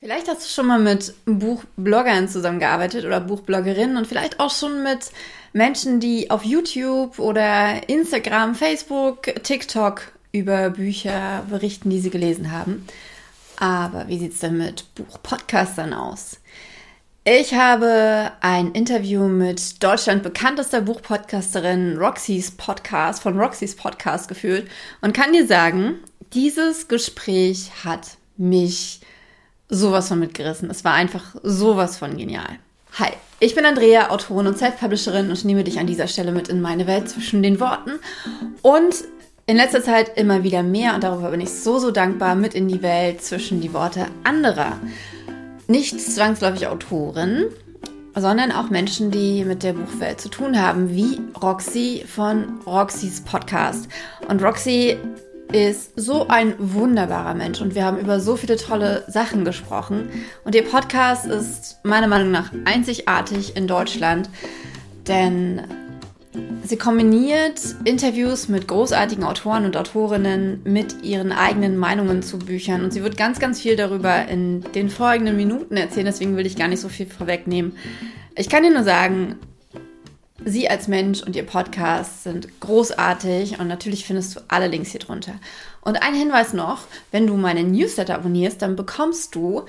Vielleicht hast du schon mal mit Buchbloggern zusammengearbeitet oder Buchbloggerinnen und vielleicht auch schon mit Menschen, die auf YouTube oder Instagram, Facebook, TikTok über Bücher berichten, die sie gelesen haben. Aber wie sieht es denn mit Buchpodcastern aus? Ich habe ein Interview mit Deutschland bekanntester Buchpodcasterin Roxys Podcast von Roxys Podcast geführt und kann dir sagen, dieses Gespräch hat mich sowas von mitgerissen. Es war einfach sowas von genial. Hi, ich bin Andrea, Autorin und Self-Publisherin und nehme dich an dieser Stelle mit in meine Welt zwischen den Worten und in letzter Zeit immer wieder mehr und darüber bin ich so, so dankbar mit in die Welt zwischen die Worte anderer. Nicht zwangsläufig Autoren, sondern auch Menschen, die mit der Buchwelt zu tun haben, wie Roxy von Roxys Podcast. Und Roxy ist so ein wunderbarer Mensch und wir haben über so viele tolle Sachen gesprochen. Und ihr Podcast ist meiner Meinung nach einzigartig in Deutschland, denn sie kombiniert Interviews mit großartigen Autoren und Autorinnen mit ihren eigenen Meinungen zu Büchern. Und sie wird ganz, ganz viel darüber in den folgenden Minuten erzählen, deswegen will ich gar nicht so viel vorwegnehmen. Ich kann dir nur sagen, Sie als Mensch und Ihr Podcast sind großartig und natürlich findest du alle Links hier drunter. Und ein Hinweis noch, wenn du meinen Newsletter abonnierst, dann bekommst du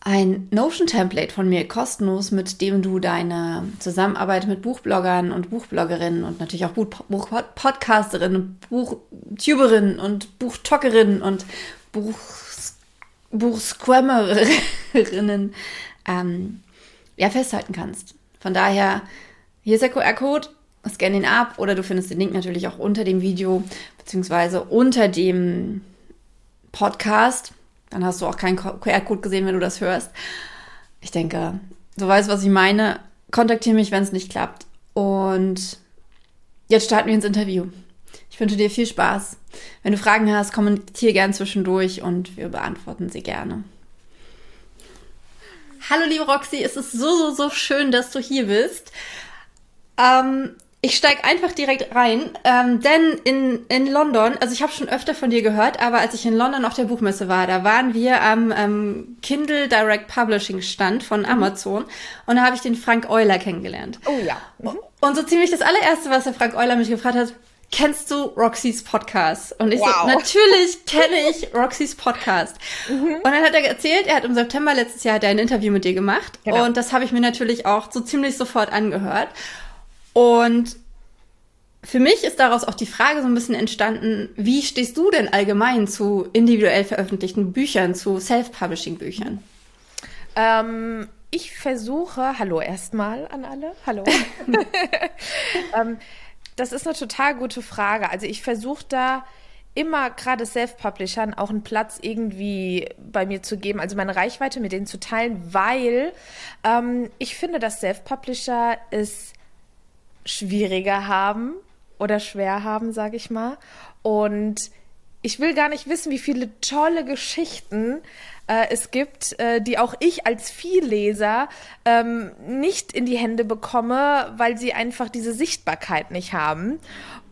ein Notion-Template von mir kostenlos, mit dem du deine Zusammenarbeit mit Buchbloggern und Buchbloggerinnen und natürlich auch Buchpodcasterinnen, Buchtuberinnen und Buchtalkerinnen und Buch, Buchsquammerinnen ähm, ja, festhalten kannst. Von daher hier ist der QR-Code, scan ihn ab oder du findest den Link natürlich auch unter dem Video beziehungsweise unter dem Podcast. Dann hast du auch keinen QR-Code gesehen, wenn du das hörst. Ich denke, du weißt, was ich meine. Kontaktiere mich, wenn es nicht klappt. Und jetzt starten wir ins Interview. Ich wünsche dir viel Spaß. Wenn du Fragen hast, kommentiere gern zwischendurch und wir beantworten sie gerne. Hallo liebe Roxy, es ist so, so, so schön, dass du hier bist. Ähm, ich steige einfach direkt rein, ähm, denn in, in London, also ich habe schon öfter von dir gehört, aber als ich in London auf der Buchmesse war, da waren wir am ähm, Kindle Direct Publishing Stand von mhm. Amazon und da habe ich den Frank Euler kennengelernt. Oh ja. Mhm. Und so ziemlich das allererste, was der Frank Euler mich gefragt hat, kennst du Roxys Podcast? Und ich wow. so, natürlich kenne ich Roxys Podcast. Mhm. Und dann hat er erzählt, er hat im September letztes Jahr ein Interview mit dir gemacht. Genau. Und das habe ich mir natürlich auch so ziemlich sofort angehört. Und für mich ist daraus auch die Frage so ein bisschen entstanden, wie stehst du denn allgemein zu individuell veröffentlichten Büchern, zu Self-Publishing-Büchern? Ähm, ich versuche, hallo erstmal an alle, hallo. ähm, das ist eine total gute Frage. Also ich versuche da immer gerade Self-Publishern auch einen Platz irgendwie bei mir zu geben, also meine Reichweite mit denen zu teilen, weil ähm, ich finde, dass Self-Publisher ist schwieriger haben oder schwer haben, sage ich mal. Und ich will gar nicht wissen, wie viele tolle Geschichten äh, es gibt, äh, die auch ich als Vielleser ähm, nicht in die Hände bekomme, weil sie einfach diese Sichtbarkeit nicht haben.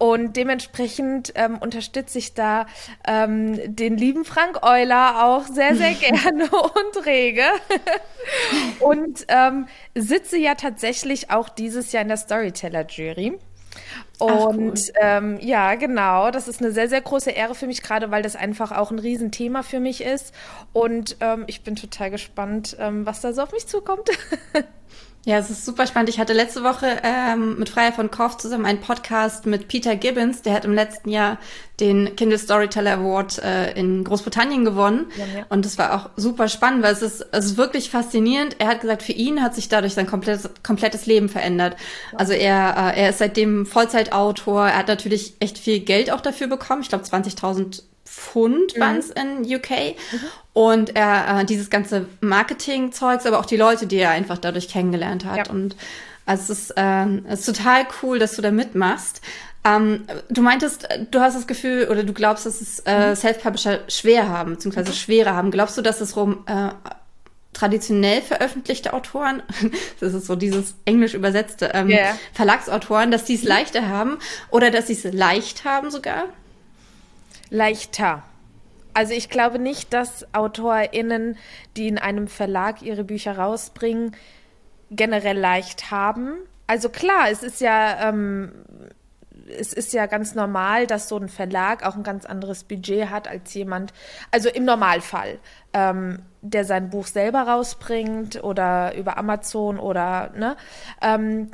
Und dementsprechend ähm, unterstütze ich da ähm, den lieben Frank Euler auch sehr, sehr gerne und rege. und ähm, sitze ja tatsächlich auch dieses Jahr in der Storyteller-Jury. Und cool. ähm, ja, genau, das ist eine sehr, sehr große Ehre für mich, gerade weil das einfach auch ein Riesenthema für mich ist. Und ähm, ich bin total gespannt, ähm, was da so auf mich zukommt. Ja, es ist super spannend. Ich hatte letzte Woche ähm, mit Freier von Korf zusammen einen Podcast mit Peter Gibbons. Der hat im letzten Jahr den Kindle Storyteller Award äh, in Großbritannien gewonnen. Ja, ja. Und das war auch super spannend, weil es ist, es ist wirklich faszinierend. Er hat gesagt, für ihn hat sich dadurch sein komplettes, komplettes Leben verändert. Ja. Also er, äh, er ist seitdem Vollzeitautor. Er hat natürlich echt viel Geld auch dafür bekommen. Ich glaube 20.000 Pfund mhm. waren es in UK. Mhm. Und er äh, dieses ganze Marketing-Zeugs, aber auch die Leute, die er einfach dadurch kennengelernt hat. Ja. Und also es ist, äh, es ist total cool, dass du da mitmachst. Ähm, du meintest, du hast das Gefühl oder du glaubst, dass es äh, mhm. Self-Publisher schwer haben, beziehungsweise okay. schwerer haben. Glaubst du, dass es rum äh, traditionell veröffentlichte Autoren, das ist so dieses englisch übersetzte ähm, yeah. Verlagsautoren, dass die es leichter haben oder dass sie es leicht haben sogar? Leichter. Also ich glaube nicht, dass AutorInnen, die in einem Verlag ihre Bücher rausbringen, generell leicht haben. Also klar, es ist ja, ähm, es ist ja ganz normal, dass so ein Verlag auch ein ganz anderes Budget hat als jemand, also im Normalfall, ähm, der sein Buch selber rausbringt oder über Amazon oder, ne? Ähm,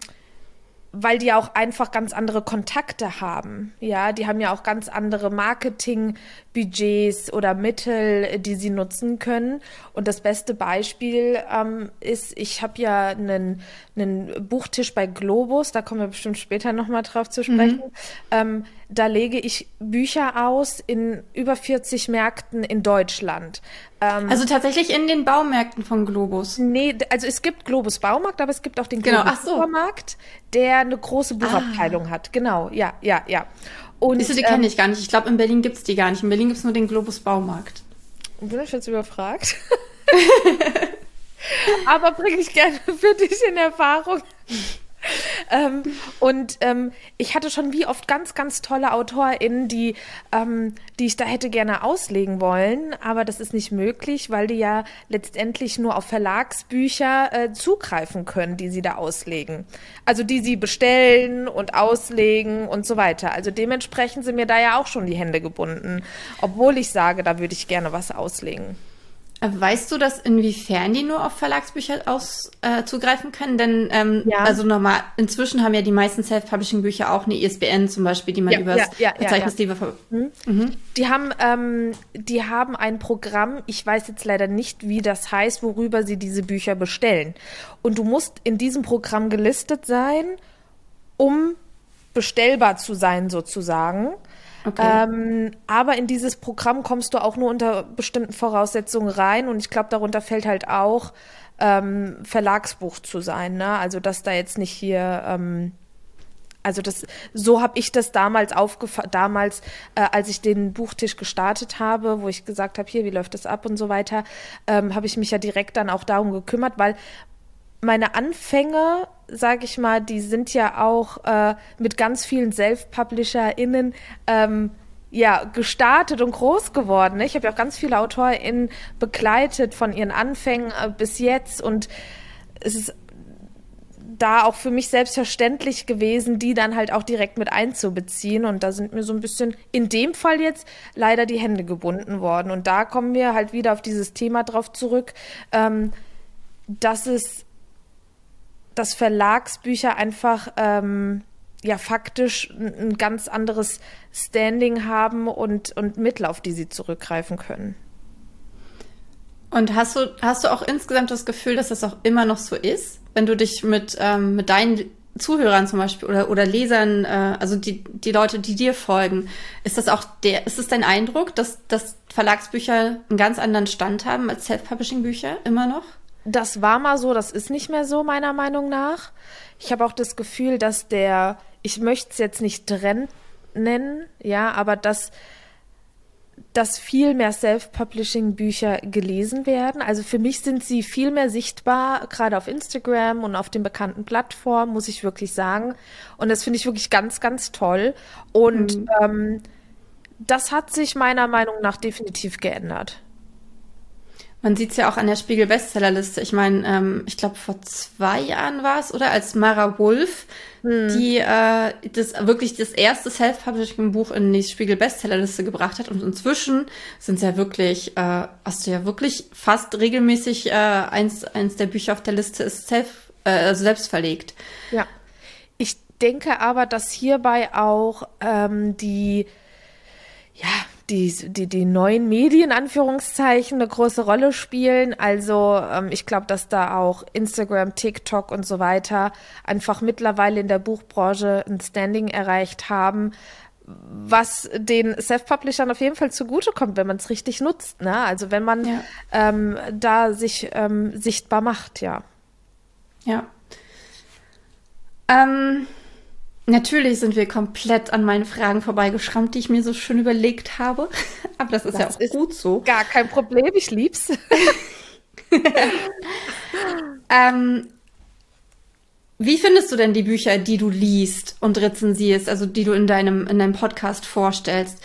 weil die auch einfach ganz andere Kontakte haben. Ja, die haben ja auch ganz andere Marketingbudgets oder Mittel, die sie nutzen können. Und das beste Beispiel ähm, ist, ich habe ja einen, einen Buchtisch bei Globus, da kommen wir bestimmt später nochmal drauf zu sprechen. Mhm. Ähm, da lege ich Bücher aus in über 40 Märkten in Deutschland. Ähm, also tatsächlich in den Baumärkten von Globus? Nee, also es gibt Globus Baumarkt, aber es gibt auch den genau. Globus genau. Supermarkt, der eine große Buchabteilung ah. hat. Genau, ja, ja, ja. Und, Diese, die ähm, kenne ich gar nicht. Ich glaube, in Berlin gibt es die gar nicht. In Berlin gibt es nur den Globus Baumarkt. Bin ich jetzt überfragt? aber bringe ich gerne für dich in Erfahrung ähm, und ähm, ich hatte schon wie oft ganz, ganz tolle AutorInnen, die, ähm, die ich da hätte gerne auslegen wollen, aber das ist nicht möglich, weil die ja letztendlich nur auf Verlagsbücher äh, zugreifen können, die sie da auslegen. Also die sie bestellen und auslegen und so weiter. Also dementsprechend sind mir da ja auch schon die Hände gebunden, obwohl ich sage, da würde ich gerne was auslegen. Weißt du, dass inwiefern die nur auf Verlagsbücher aus, äh, zugreifen können? Denn ähm, ja. also normal, inzwischen haben ja die meisten Self-Publishing-Bücher auch eine ISBN zum Beispiel, die man ja, übers ja, ja, Verzeichnis ja, mhm. mhm. Die haben, ähm, die haben ein Programm, ich weiß jetzt leider nicht, wie das heißt, worüber sie diese Bücher bestellen. Und du musst in diesem Programm gelistet sein, um bestellbar zu sein, sozusagen. Okay. Ähm, aber in dieses Programm kommst du auch nur unter bestimmten Voraussetzungen rein und ich glaube, darunter fällt halt auch ähm, Verlagsbuch zu sein. Ne? Also dass da jetzt nicht hier ähm, also das, so habe ich das damals aufgefasst, damals, äh, als ich den Buchtisch gestartet habe, wo ich gesagt habe, hier, wie läuft das ab und so weiter, ähm, habe ich mich ja direkt dann auch darum gekümmert, weil meine Anfänge, sage ich mal, die sind ja auch äh, mit ganz vielen Self-PublisherInnen ähm, ja, gestartet und groß geworden. Ne? Ich habe ja auch ganz viele AutorInnen begleitet von ihren Anfängen äh, bis jetzt und es ist da auch für mich selbstverständlich gewesen, die dann halt auch direkt mit einzubeziehen. Und da sind mir so ein bisschen in dem Fall jetzt leider die Hände gebunden worden. Und da kommen wir halt wieder auf dieses Thema drauf zurück, ähm, dass es dass Verlagsbücher einfach ähm, ja faktisch ein, ganz anderes Standing haben und, und Mittel, auf die sie zurückgreifen können. Und hast du, hast du auch insgesamt das Gefühl, dass das auch immer noch so ist, wenn du dich mit, ähm, mit deinen Zuhörern zum Beispiel oder, oder Lesern, äh, also die, die Leute, die dir folgen, ist das auch der, ist es dein Eindruck, dass, dass Verlagsbücher einen ganz anderen Stand haben als Self-Publishing-Bücher immer noch? Das war mal so, das ist nicht mehr so, meiner Meinung nach. Ich habe auch das Gefühl, dass der, ich möchte es jetzt nicht Trend nennen, ja, aber dass, dass viel mehr Self-Publishing-Bücher gelesen werden. Also für mich sind sie viel mehr sichtbar, gerade auf Instagram und auf den bekannten Plattformen, muss ich wirklich sagen. Und das finde ich wirklich ganz, ganz toll. Und mhm. ähm, das hat sich meiner Meinung nach definitiv geändert. Man sieht es ja auch an der Spiegel-Bestsellerliste. Ich meine, ähm, ich glaube, vor zwei Jahren war es, oder? Als Mara Wolf, hm. die äh, das wirklich das erste Self-Publishing-Buch in die Spiegel-Bestsellerliste gebracht hat. Und inzwischen sind es ja wirklich, äh, hast du ja wirklich fast regelmäßig äh, eins, eins der Bücher auf der Liste ist self, äh, also selbst verlegt. Ja. Ich denke aber, dass hierbei auch ähm, die ja, die, die, die neuen Medien, Anführungszeichen, eine große Rolle spielen. Also ähm, ich glaube, dass da auch Instagram, TikTok und so weiter einfach mittlerweile in der Buchbranche ein Standing erreicht haben, was den Self-Publishern auf jeden Fall zugutekommt, wenn man es richtig nutzt. Ne? Also wenn man ja. ähm, da sich ähm, sichtbar macht, ja. Ja. Ähm, Natürlich sind wir komplett an meinen Fragen vorbeigeschrammt, die ich mir so schön überlegt habe. Aber das ist das ja auch ist gut so. Gar kein Problem, ich lieb's. ähm, wie findest du denn die Bücher, die du liest und rezensierst, also die du in deinem, in deinem Podcast vorstellst?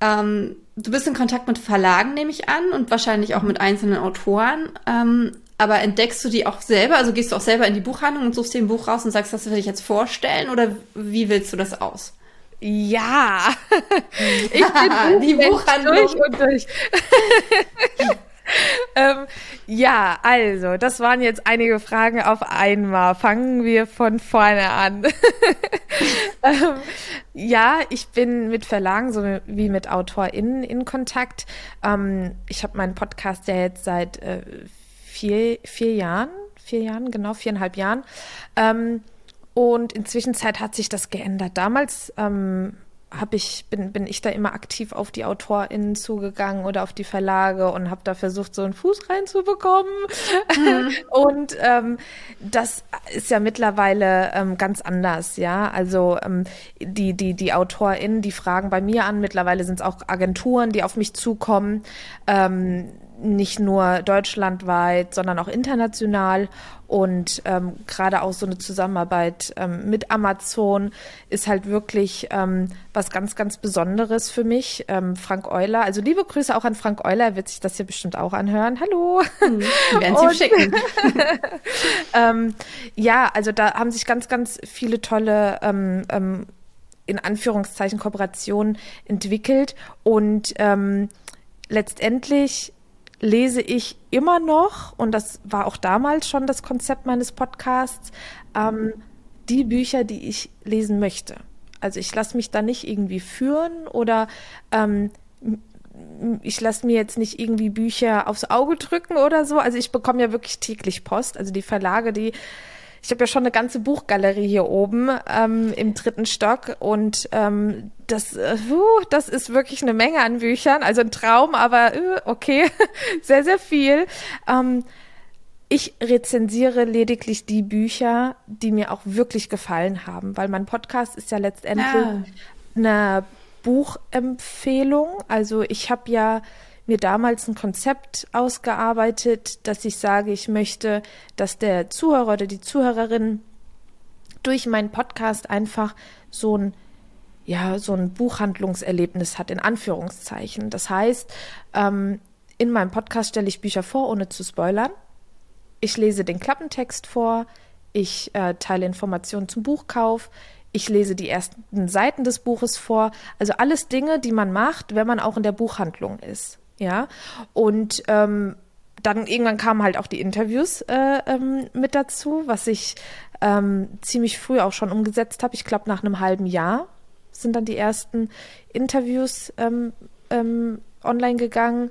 Ähm, du bist in Kontakt mit Verlagen, nehme ich an, und wahrscheinlich auch mit einzelnen Autoren. Ähm, aber entdeckst du die auch selber? Also gehst du auch selber in die Buchhandlung und suchst dir ein Buch raus und sagst, das will ich jetzt vorstellen? Oder wie willst du das aus? Ja, ich bin die Buchhandlung durch und durch. ähm, ja, also, das waren jetzt einige Fragen auf einmal. Fangen wir von vorne an. ähm, ja, ich bin mit Verlagen so wie mit AutorInnen in Kontakt. Ähm, ich habe meinen Podcast ja jetzt seit äh, vier, vier Jahren, vier Jahren, genau, viereinhalb Jahren. Ähm, und inzwischen hat sich das geändert. Damals ähm, hab ich, bin, bin ich da immer aktiv auf die AutorInnen zugegangen oder auf die Verlage und habe da versucht, so einen Fuß reinzubekommen. Mhm. Und ähm, das ist ja mittlerweile ähm, ganz anders, ja. Also ähm, die, die, die AutorInnen, die fragen bei mir an, mittlerweile sind es auch Agenturen, die auf mich zukommen. Ähm, nicht nur deutschlandweit, sondern auch international. Und ähm, gerade auch so eine Zusammenarbeit ähm, mit Amazon ist halt wirklich ähm, was ganz, ganz Besonderes für mich. Ähm, Frank Euler, also liebe Grüße auch an Frank Euler, er wird sich das hier bestimmt auch anhören. Hallo. Hm, wir werden sie schicken. ähm, ja, also da haben sich ganz, ganz viele tolle ähm, ähm, in Anführungszeichen Kooperationen entwickelt und ähm, letztendlich lese ich immer noch, und das war auch damals schon das Konzept meines Podcasts, ähm, die Bücher, die ich lesen möchte. Also ich lasse mich da nicht irgendwie führen oder ähm, ich lasse mir jetzt nicht irgendwie Bücher aufs Auge drücken oder so. Also ich bekomme ja wirklich täglich Post. Also die Verlage, die ich habe ja schon eine ganze Buchgalerie hier oben ähm, im dritten Stock und ähm, das, äh, uh, das ist wirklich eine Menge an Büchern. Also ein Traum, aber uh, okay, sehr, sehr viel. Ähm, ich rezensiere lediglich die Bücher, die mir auch wirklich gefallen haben, weil mein Podcast ist ja letztendlich ja. eine Buchempfehlung. Also ich habe ja mir damals ein Konzept ausgearbeitet, dass ich sage, ich möchte, dass der Zuhörer oder die Zuhörerin durch meinen Podcast einfach so ein ja, so ein Buchhandlungserlebnis hat, in Anführungszeichen. Das heißt, ähm, in meinem Podcast stelle ich Bücher vor, ohne zu spoilern. Ich lese den Klappentext vor, ich äh, teile Informationen zum Buchkauf, ich lese die ersten Seiten des Buches vor. Also alles Dinge, die man macht, wenn man auch in der Buchhandlung ist. Ja, und ähm, dann irgendwann kamen halt auch die Interviews äh, ähm, mit dazu, was ich ähm, ziemlich früh auch schon umgesetzt habe. Ich glaube, nach einem halben Jahr sind dann die ersten Interviews ähm, ähm, online gegangen.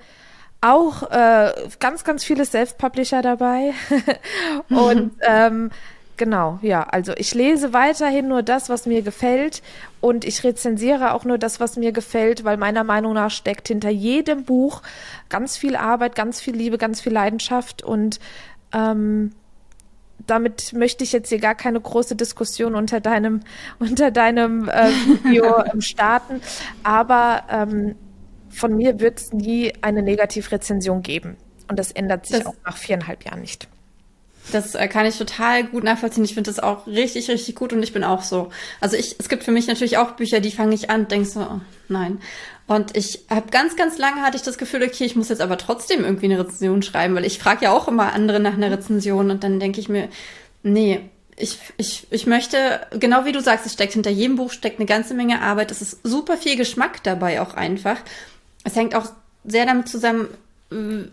Auch äh, ganz, ganz viele Self-Publisher dabei. und ähm, Genau, ja. Also ich lese weiterhin nur das, was mir gefällt und ich rezensiere auch nur das, was mir gefällt, weil meiner Meinung nach steckt hinter jedem Buch ganz viel Arbeit, ganz viel Liebe, ganz viel Leidenschaft und ähm, damit möchte ich jetzt hier gar keine große Diskussion unter deinem unter deinem äh, Video ähm, starten, aber ähm, von mir wird es nie eine Negativrezension geben und das ändert sich das auch nach viereinhalb Jahren nicht. Das äh, kann ich total gut nachvollziehen. Ich finde das auch richtig, richtig gut und ich bin auch so. Also ich, es gibt für mich natürlich auch Bücher, die fange ich an, denk so, oh, nein. Und ich habe ganz, ganz lange hatte ich das Gefühl, okay, ich muss jetzt aber trotzdem irgendwie eine Rezension schreiben, weil ich frage ja auch immer andere nach einer Rezension und dann denke ich mir, nee, ich, ich, ich möchte, genau wie du sagst, es steckt hinter jedem Buch steckt eine ganze Menge Arbeit. Es ist super viel Geschmack dabei auch einfach. Es hängt auch sehr damit zusammen,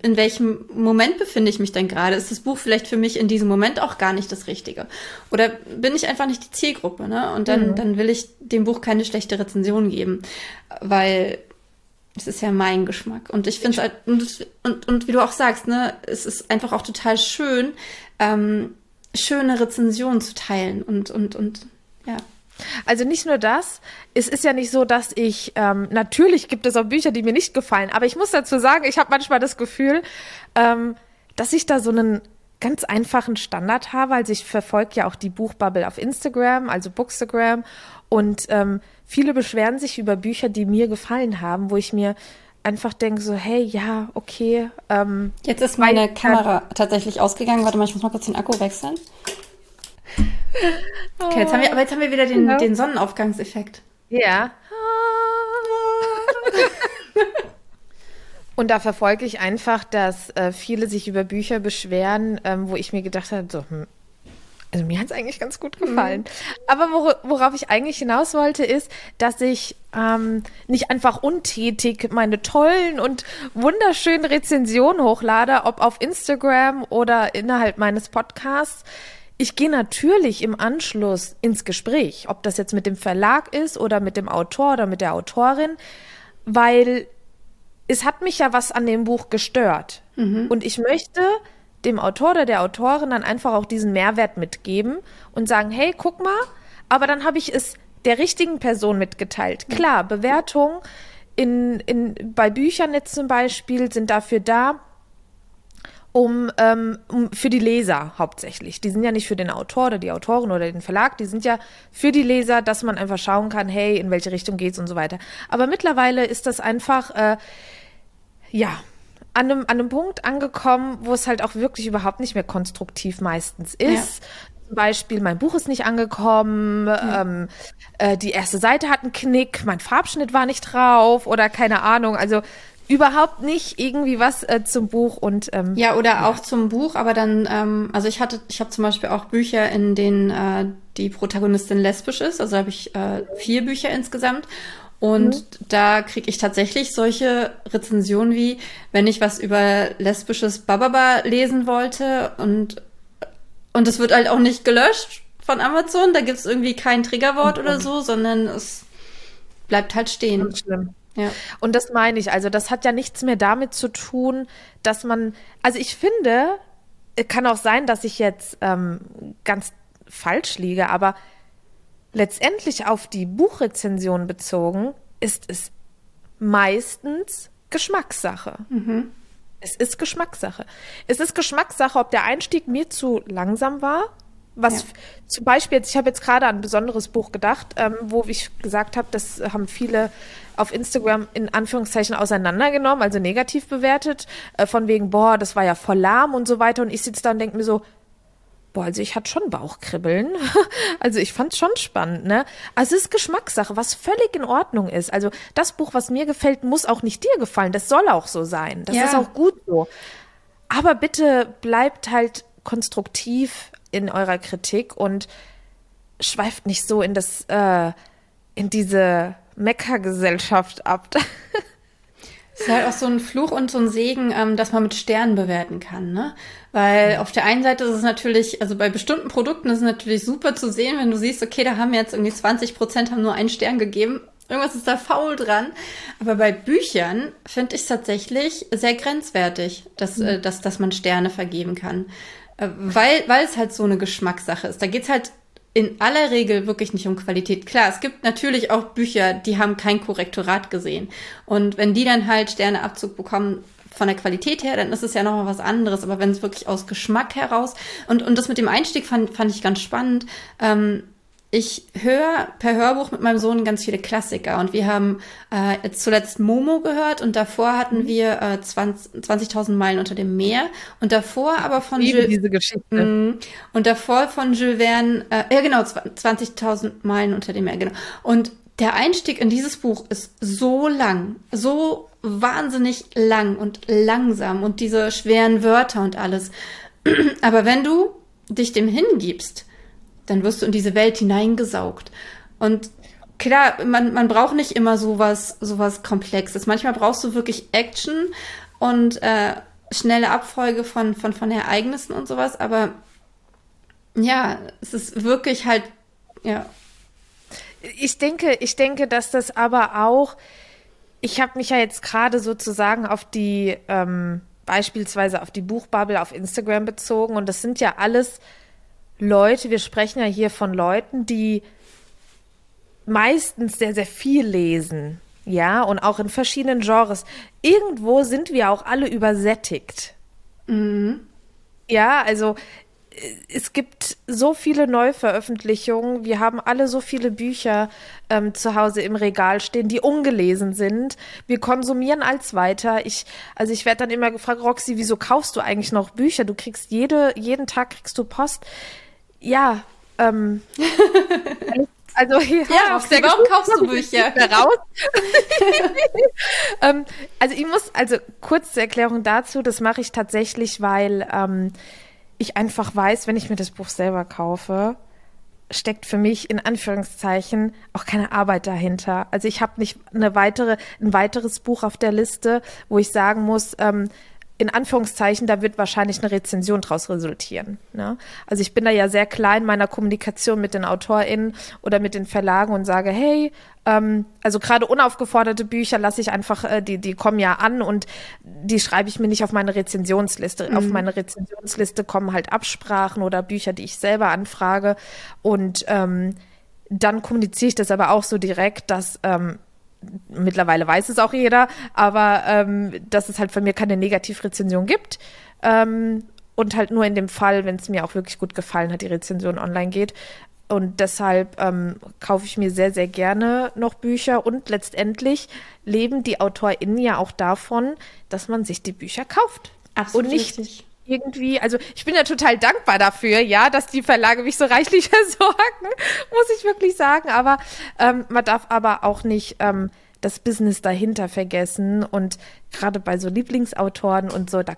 in welchem Moment befinde ich mich denn gerade? Ist das Buch vielleicht für mich in diesem Moment auch gar nicht das Richtige? Oder bin ich einfach nicht die Zielgruppe, ne? Und dann, mhm. dann will ich dem Buch keine schlechte Rezension geben, weil es ist ja mein Geschmack. Und ich finde es halt, und, und, und wie du auch sagst, ne, es ist einfach auch total schön, ähm, schöne Rezensionen zu teilen und, und, und, ja. Also nicht nur das, es ist ja nicht so, dass ich, ähm, natürlich gibt es auch Bücher, die mir nicht gefallen, aber ich muss dazu sagen, ich habe manchmal das Gefühl, ähm, dass ich da so einen ganz einfachen Standard habe. Also ich verfolge ja auch die Buchbubble auf Instagram, also Bookstagram, und ähm, viele beschweren sich über Bücher, die mir gefallen haben, wo ich mir einfach denke so, hey, ja, okay. Ähm, Jetzt ist meine Kamera tatsächlich ausgegangen. Warte mal, ich muss mal kurz den Akku wechseln. Okay, jetzt haben wir, aber jetzt haben wir wieder den, ja. den Sonnenaufgangseffekt. Ja. Und da verfolge ich einfach, dass äh, viele sich über Bücher beschweren, ähm, wo ich mir gedacht habe, so, hm, also mir hat es eigentlich ganz gut gefallen. Mhm. Aber wor worauf ich eigentlich hinaus wollte, ist, dass ich ähm, nicht einfach untätig meine tollen und wunderschönen Rezensionen hochlade, ob auf Instagram oder innerhalb meines Podcasts. Ich gehe natürlich im Anschluss ins Gespräch, ob das jetzt mit dem Verlag ist oder mit dem Autor oder mit der Autorin, weil es hat mich ja was an dem Buch gestört. Mhm. Und ich möchte dem Autor oder der Autorin dann einfach auch diesen Mehrwert mitgeben und sagen, hey, guck mal, aber dann habe ich es der richtigen Person mitgeteilt. Klar, Bewertungen in, in, bei Büchern jetzt zum Beispiel sind dafür da, um, ähm, um für die Leser hauptsächlich. Die sind ja nicht für den Autor oder die Autorin oder den Verlag, die sind ja für die Leser, dass man einfach schauen kann, hey, in welche Richtung geht's und so weiter. Aber mittlerweile ist das einfach, äh, ja, an einem, an einem Punkt angekommen, wo es halt auch wirklich überhaupt nicht mehr konstruktiv meistens ist. Ja. Zum Beispiel, mein Buch ist nicht angekommen, ja. ähm, äh, die erste Seite hat einen Knick, mein Farbschnitt war nicht drauf oder keine Ahnung. Also überhaupt nicht irgendwie was äh, zum Buch und ähm, ja oder ja. auch zum Buch, aber dann ähm, also ich hatte ich habe zum Beispiel auch Bücher, in denen äh, die Protagonistin lesbisch ist, also habe ich äh, vier Bücher insgesamt und mhm. da kriege ich tatsächlich solche Rezensionen wie, wenn ich was über lesbisches Bababa lesen wollte und und es wird halt auch nicht gelöscht von Amazon, da gibt es irgendwie kein Triggerwort mhm. oder so, sondern es bleibt halt stehen. Schlimm. Ja. Und das meine ich, also das hat ja nichts mehr damit zu tun, dass man, also ich finde, kann auch sein, dass ich jetzt ähm, ganz falsch liege, aber letztendlich auf die Buchrezension bezogen, ist es meistens Geschmackssache. Mhm. Es ist Geschmackssache. Es ist Geschmackssache, ob der Einstieg mir zu langsam war. Was ja. zum Beispiel jetzt, ich habe jetzt gerade an ein besonderes Buch gedacht, ähm, wo ich gesagt habe, das haben viele auf Instagram in Anführungszeichen auseinandergenommen, also negativ bewertet, äh, von wegen, boah, das war ja voll lahm und so weiter. Und ich sitze da und denke mir so, Boah, also ich hatte schon Bauchkribbeln. Also ich fand es schon spannend, ne? Also es ist Geschmackssache, was völlig in Ordnung ist. Also das Buch, was mir gefällt, muss auch nicht dir gefallen. Das soll auch so sein. Das ja. ist auch gut so. Aber bitte bleibt halt konstruktiv in eurer Kritik und schweift nicht so in das, äh, in diese Meckergesellschaft ab. Es ist halt auch so ein Fluch und so ein Segen, ähm, dass man mit Sternen bewerten kann, ne? Weil auf der einen Seite ist es natürlich, also bei bestimmten Produkten ist es natürlich super zu sehen, wenn du siehst, okay, da haben jetzt irgendwie 20 Prozent haben nur einen Stern gegeben. Irgendwas ist da faul dran. Aber bei Büchern finde ich es tatsächlich sehr grenzwertig, dass, mhm. äh, dass, dass man Sterne vergeben kann. Äh, weil, weil es halt so eine Geschmackssache ist. Da geht's halt in aller Regel wirklich nicht um Qualität. Klar, es gibt natürlich auch Bücher, die haben kein Korrektorat gesehen. Und wenn die dann halt Sterneabzug bekommen von der Qualität her, dann ist es ja noch mal was anderes. Aber wenn es wirklich aus Geschmack heraus und, und das mit dem Einstieg fand, fand ich ganz spannend. Ähm, ich höre per Hörbuch mit meinem Sohn ganz viele Klassiker und wir haben äh, zuletzt Momo gehört und davor hatten mhm. wir äh, 20.000 20 Meilen unter dem Meer und davor aber von Jules diese Geschichte mh, und davor von Jules Verne äh, ja genau 20.000 Meilen unter dem Meer genau und der Einstieg in dieses Buch ist so lang, so wahnsinnig lang und langsam und diese schweren Wörter und alles. Aber wenn du dich dem hingibst, dann wirst du in diese Welt hineingesaugt. Und klar, man, man braucht nicht immer sowas, sowas Komplexes. Manchmal brauchst du wirklich Action und äh, schnelle Abfolge von, von, von Ereignissen und sowas, aber ja, es ist wirklich halt, ja. Ich denke, ich denke, dass das aber auch, ich habe mich ja jetzt gerade sozusagen auf die, ähm, beispielsweise auf die Buchbubble auf Instagram bezogen und das sind ja alles Leute, wir sprechen ja hier von Leuten, die meistens sehr, sehr viel lesen. Ja, und auch in verschiedenen Genres. Irgendwo sind wir auch alle übersättigt. Mhm. Ja, also äh, es gibt so viele Neuveröffentlichungen. Wir haben alle so viele Bücher ähm, zu Hause im Regal stehen, die ungelesen sind. Wir konsumieren als weiter. Ich, also ich werde dann immer gefragt, Roxy, wieso kaufst du eigentlich noch Bücher? Du kriegst jede, jeden Tag kriegst du Post ja, ähm, Also ja, ja auf der warum kaufst du Bücher raus? ähm, also ich muss, also kurze Erklärung dazu, das mache ich tatsächlich, weil ähm, ich einfach weiß, wenn ich mir das Buch selber kaufe, steckt für mich in Anführungszeichen auch keine Arbeit dahinter. Also ich habe nicht eine weitere, ein weiteres Buch auf der Liste, wo ich sagen muss, ähm, in Anführungszeichen, da wird wahrscheinlich eine Rezension draus resultieren. Ne? Also ich bin da ja sehr klein meiner Kommunikation mit den AutorInnen oder mit den Verlagen und sage, hey, ähm, also gerade unaufgeforderte Bücher lasse ich einfach, äh, die, die kommen ja an und die schreibe ich mir nicht auf meine Rezensionsliste. Mhm. Auf meine Rezensionsliste kommen halt Absprachen oder Bücher, die ich selber anfrage und ähm, dann kommuniziere ich das aber auch so direkt, dass ähm, mittlerweile weiß es auch jeder, aber ähm, dass es halt von mir keine Negativrezension gibt. Ähm, und halt nur in dem Fall, wenn es mir auch wirklich gut gefallen hat, die Rezension online geht. Und deshalb ähm, kaufe ich mir sehr, sehr gerne noch Bücher. Und letztendlich leben die AutorInnen ja auch davon, dass man sich die Bücher kauft. Absolut. Und nicht richtig. Irgendwie, also ich bin ja total dankbar dafür, ja, dass die Verlage mich so reichlich versorgen, muss ich wirklich sagen. Aber ähm, man darf aber auch nicht ähm, das Business dahinter vergessen. Und gerade bei so Lieblingsautoren und so, da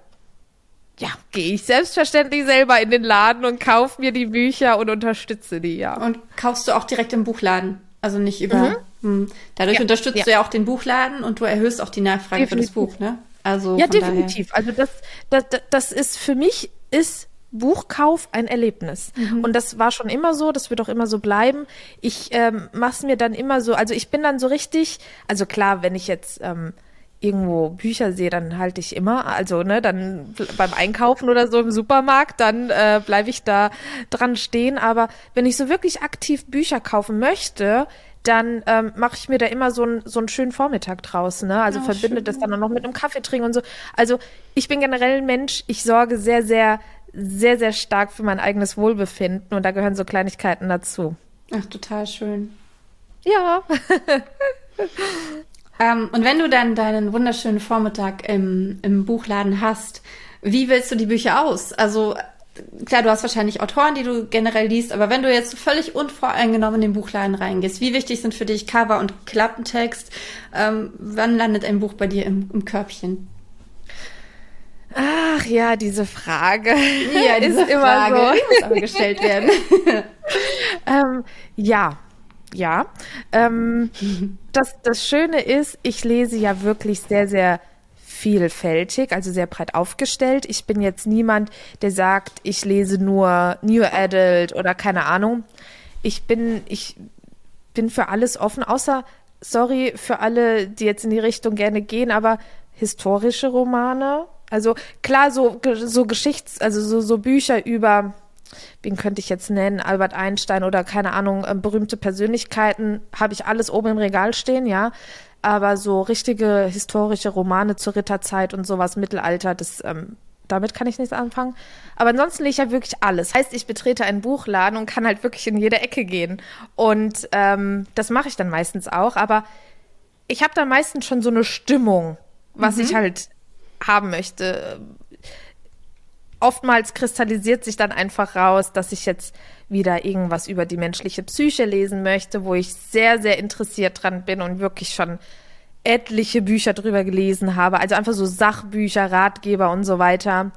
ja, gehe ich selbstverständlich selber in den Laden und kaufe mir die Bücher und unterstütze die, ja. Und kaufst du auch direkt im Buchladen? Also nicht über. Mhm. Hm. Dadurch ja. unterstützt ja. du ja auch den Buchladen und du erhöhst auch die Nachfrage definitiv. für das Buch, ne? Also ja, definitiv. Daher. Also das, das, das ist für mich ist Buchkauf ein Erlebnis. Mhm. Und das war schon immer so, das wird auch immer so bleiben. Ich ähm, mache es mir dann immer so, also ich bin dann so richtig, also klar, wenn ich jetzt ähm, irgendwo Bücher sehe, dann halte ich immer, also ne, dann beim Einkaufen oder so im Supermarkt, dann äh, bleibe ich da dran stehen. Aber wenn ich so wirklich aktiv Bücher kaufen möchte, dann ähm, mache ich mir da immer so, ein, so einen schönen Vormittag draus. Ne? Also oh, verbinde schön. das dann auch noch mit einem Kaffee trinken und so. Also ich bin generell ein Mensch, ich sorge sehr, sehr, sehr, sehr stark für mein eigenes Wohlbefinden und da gehören so Kleinigkeiten dazu. Ach, total schön. Ja. Ähm, und wenn du dann deinen wunderschönen Vormittag im, im Buchladen hast, wie wählst du die Bücher aus? Also klar, du hast wahrscheinlich Autoren, die du generell liest, aber wenn du jetzt völlig unvoreingenommen in den Buchladen reingehst, wie wichtig sind für dich Cover und Klappentext? Ähm, wann landet ein Buch bei dir im, im Körbchen? Ach ja, diese Frage. Ja, diese ist Frage immer so. Die muss aber gestellt werden. ähm, ja, ja. Ähm, das, das Schöne ist, ich lese ja wirklich sehr, sehr vielfältig, also sehr breit aufgestellt. Ich bin jetzt niemand, der sagt, ich lese nur New Adult oder keine Ahnung. Ich bin, ich bin für alles offen, außer, sorry, für alle, die jetzt in die Richtung gerne gehen, aber historische Romane. Also klar, so, so Geschichts-, also so, so Bücher über wen könnte ich jetzt nennen, Albert Einstein oder keine Ahnung, äh, berühmte Persönlichkeiten, habe ich alles oben im Regal stehen, ja. Aber so richtige historische Romane zur Ritterzeit und sowas, Mittelalter, das, ähm, damit kann ich nichts anfangen. Aber ansonsten lese ich ja wirklich alles. Heißt, ich betrete einen Buchladen und kann halt wirklich in jede Ecke gehen. Und ähm, das mache ich dann meistens auch. Aber ich habe dann meistens schon so eine Stimmung, was mhm. ich halt haben möchte oftmals kristallisiert sich dann einfach raus, dass ich jetzt wieder irgendwas über die menschliche Psyche lesen möchte, wo ich sehr, sehr interessiert dran bin und wirklich schon etliche Bücher drüber gelesen habe. Also einfach so Sachbücher, Ratgeber und so weiter.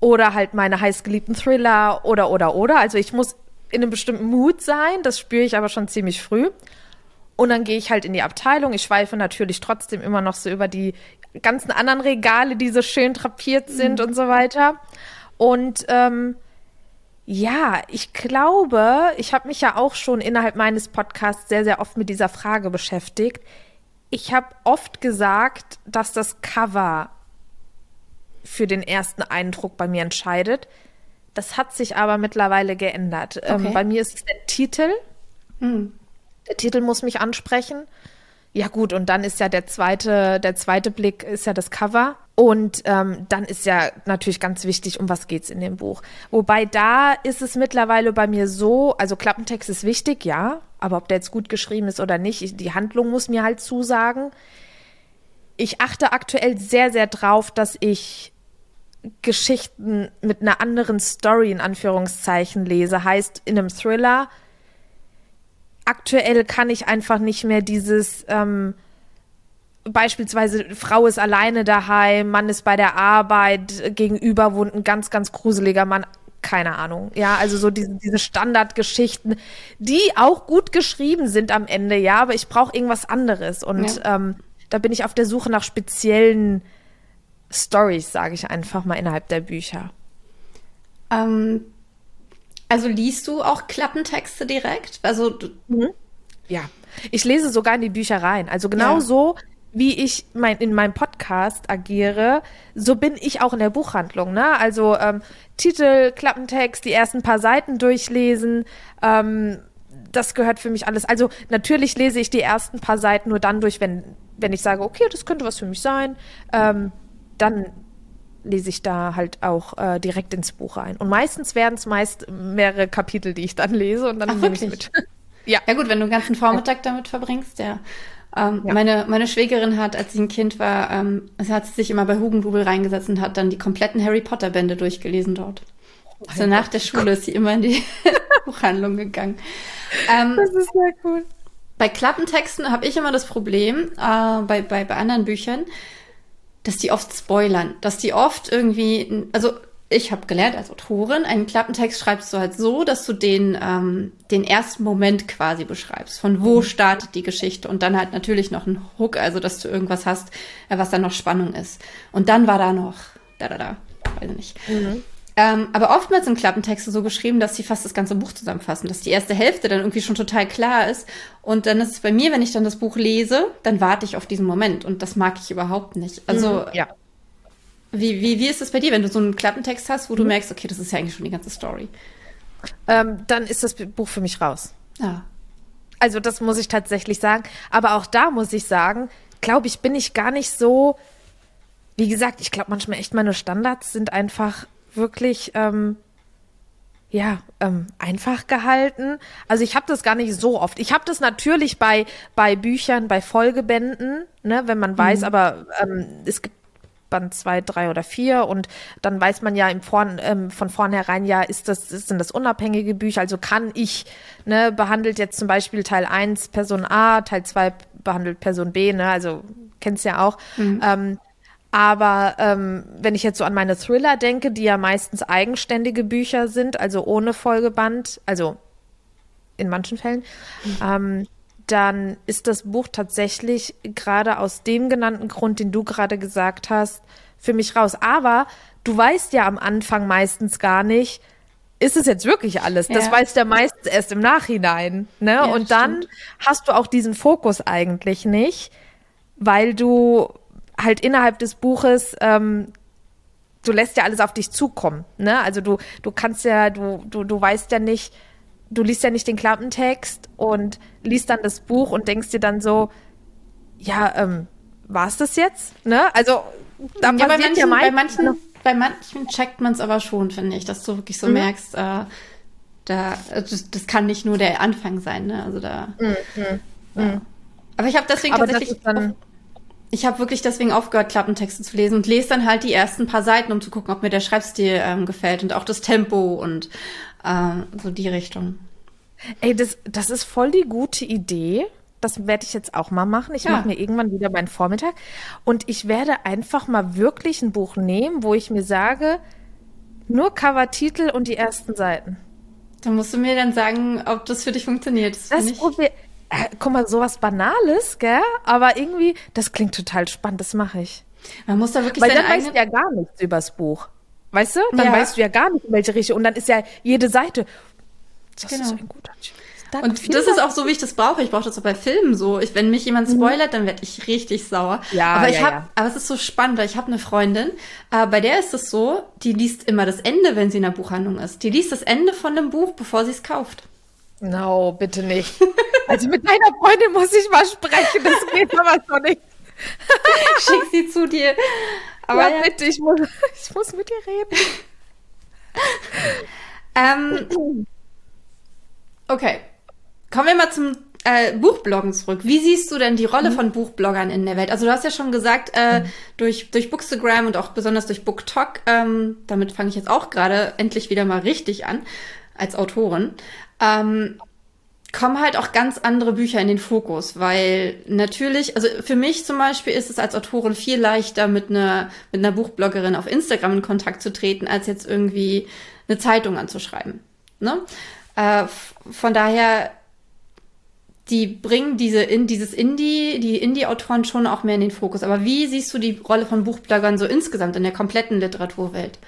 Oder halt meine heißgeliebten Thriller oder, oder, oder. Also ich muss in einem bestimmten Mut sein. Das spüre ich aber schon ziemlich früh. Und dann gehe ich halt in die Abteilung. Ich schweife natürlich trotzdem immer noch so über die ganzen anderen Regale, die so schön drapiert sind mhm. und so weiter. Und ähm, ja, ich glaube, ich habe mich ja auch schon innerhalb meines Podcasts sehr, sehr oft mit dieser Frage beschäftigt. Ich habe oft gesagt, dass das Cover für den ersten Eindruck bei mir entscheidet. Das hat sich aber mittlerweile geändert. Ähm, okay. Ähm, bei mir ist es der Titel. Hm. Der Titel muss mich ansprechen. Ja gut, und dann ist ja der zweite, der zweite Blick ist ja das Cover. Und ähm, dann ist ja natürlich ganz wichtig, um was geht's in dem Buch. Wobei da ist es mittlerweile bei mir so, also Klappentext ist wichtig, ja, aber ob der jetzt gut geschrieben ist oder nicht, die Handlung muss mir halt zusagen. Ich achte aktuell sehr, sehr drauf, dass ich Geschichten mit einer anderen Story in Anführungszeichen lese. Heißt, in einem Thriller aktuell kann ich einfach nicht mehr dieses ähm, beispielsweise Frau ist alleine daheim, Mann ist bei der Arbeit, gegenüber wohnt ein ganz, ganz gruseliger Mann. Keine Ahnung. Ja, also so diese, diese Standardgeschichten, die auch gut geschrieben sind am Ende, ja, aber ich brauche irgendwas anderes. Und ja. ähm, da bin ich auf der Suche nach speziellen Stories, sage ich einfach mal, innerhalb der Bücher. Ähm, also liest du auch Klappentexte direkt? Also mhm. ja, ich lese sogar in die Bücher rein. Also genau ja. so, wie ich mein, in meinem Podcast agiere, so bin ich auch in der Buchhandlung. Ne? Also ähm, Titel, Klappentext, die ersten paar Seiten durchlesen. Ähm, das gehört für mich alles. Also natürlich lese ich die ersten paar Seiten nur dann durch, wenn, wenn ich sage, okay, das könnte was für mich sein. Ähm, dann lese ich da halt auch äh, direkt ins Buch rein. Und meistens werden es meist mehrere Kapitel, die ich dann lese und dann Ach, nehme ich mit. ja. Ja gut, wenn du den ganzen Vormittag damit verbringst, ja. Ähm, ja. Meine, meine Schwägerin hat, als sie ein Kind war, ähm, hat sie sich immer bei Hugendubel reingesetzt und hat dann die kompletten Harry Potter Bände durchgelesen dort. Oh also nach der Schule ist sie immer in die Buchhandlung gegangen. Ähm, das ist sehr cool. Bei Klappentexten habe ich immer das Problem, äh, bei, bei, bei anderen Büchern, dass die oft spoilern, dass die oft irgendwie, also ich habe gelernt als Autorin, einen Klappentext schreibst du halt so, dass du den, ähm, den ersten Moment quasi beschreibst. Von wo mhm. startet die Geschichte und dann halt natürlich noch ein Hook, also dass du irgendwas hast, äh, was dann noch Spannung ist. Und dann war da noch, da, da, da, weiß ich nicht. Mhm. Ähm, aber oftmals sind Klappentexte so geschrieben, dass sie fast das ganze Buch zusammenfassen, dass die erste Hälfte dann irgendwie schon total klar ist. Und dann ist es bei mir, wenn ich dann das Buch lese, dann warte ich auf diesen Moment und das mag ich überhaupt nicht. Also mhm, ja. Wie, wie, wie ist es bei dir, wenn du so einen Klappentext hast, wo du mhm. merkst, okay, das ist ja eigentlich schon die ganze Story? Ähm, dann ist das Buch für mich raus. Ah. Also das muss ich tatsächlich sagen. Aber auch da muss ich sagen, glaube ich, bin ich gar nicht so. Wie gesagt, ich glaube manchmal echt meine Standards sind einfach wirklich ähm, ja ähm, einfach gehalten. Also ich habe das gar nicht so oft. Ich habe das natürlich bei bei Büchern, bei Folgebänden, ne, wenn man weiß, mhm. aber ähm, es gibt Band zwei, drei oder vier und dann weiß man ja im Vorn, ähm, von vornherein ja, ist das, sind das unabhängige Bücher, also kann ich, ne, behandelt jetzt zum Beispiel Teil 1 Person A, Teil 2 behandelt Person B, ne, also kennst ja auch. Mhm. Ähm, aber ähm, wenn ich jetzt so an meine Thriller denke, die ja meistens eigenständige Bücher sind, also ohne Folgeband, also in manchen Fällen, mhm. ähm, dann ist das Buch tatsächlich gerade aus dem genannten Grund, den du gerade gesagt hast, für mich raus. Aber du weißt ja am Anfang meistens gar nicht, ist es jetzt wirklich alles? Ja. Das weißt ja meistens erst im Nachhinein. Ne? Ja, und dann stimmt. hast du auch diesen Fokus eigentlich nicht, weil du halt innerhalb des Buches, ähm, du lässt ja alles auf dich zukommen. Ne? Also du, du kannst ja, du, du, du weißt ja nicht, du liest ja nicht den Klappentext und liest dann das Buch und denkst dir dann so, ja, ähm, war es das jetzt? Ne? Also da ja, bei manchen, ja bei manchen, bei manchen checkt man es aber schon, finde ich, dass du wirklich so mhm. merkst, äh, da, das, das, kann nicht nur der Anfang sein, ne? Also da. Mhm. Ja. Mhm. Aber ich habe deswegen aber tatsächlich ich habe wirklich deswegen aufgehört, Klappentexte zu lesen und lese dann halt die ersten paar Seiten, um zu gucken, ob mir der Schreibstil ähm, gefällt und auch das Tempo und äh, so die Richtung. Ey, das, das ist voll die gute Idee. Das werde ich jetzt auch mal machen. Ich ja. mache mir irgendwann wieder meinen Vormittag und ich werde einfach mal wirklich ein Buch nehmen, wo ich mir sage, nur Covertitel und die ersten Seiten. Dann musst du mir dann sagen, ob das für dich funktioniert. Das, das probier guck mal, sowas Banales, gell? Aber irgendwie, das klingt total spannend, das mache ich. Man muss da wirklich Weil dann weißt du ja gar nichts übers Buch. Weißt du? Dann ja. weißt du ja gar nicht, in welche Richtung. Und dann ist ja jede Seite. Das genau. ist ein guter und das ist auch so, wie ich das brauche. Ich brauche das auch bei Filmen so. Ich, wenn mich jemand mhm. spoilert, dann werde ich richtig sauer. Ja, aber ich ja, hab, ja. aber es ist so spannend, weil ich habe eine Freundin, äh, bei der ist es so, die liest immer das Ende, wenn sie in der Buchhandlung ist. Die liest das Ende von dem Buch, bevor sie es kauft. No, bitte nicht. Also mit deiner Freundin muss ich mal sprechen, das geht aber so nicht. Schick sie zu dir. Aber ja, bitte, ich muss, ich muss mit dir reden. ähm, okay. Kommen wir mal zum äh, Buchbloggen zurück. Wie siehst du denn die Rolle mhm. von Buchbloggern in der Welt? Also du hast ja schon gesagt, äh, mhm. durch, durch Bookstagram und auch besonders durch BookTok, ähm, damit fange ich jetzt auch gerade endlich wieder mal richtig an als Autorin. Ähm, kommen halt auch ganz andere Bücher in den Fokus, weil natürlich, also für mich zum Beispiel ist es als Autorin viel leichter, mit einer, mit einer Buchbloggerin auf Instagram in Kontakt zu treten, als jetzt irgendwie eine Zeitung anzuschreiben. Ne? Äh, von daher, die bringen diese in dieses Indie, die Indie-Autoren schon auch mehr in den Fokus. Aber wie siehst du die Rolle von Buchbloggern so insgesamt in der kompletten Literaturwelt?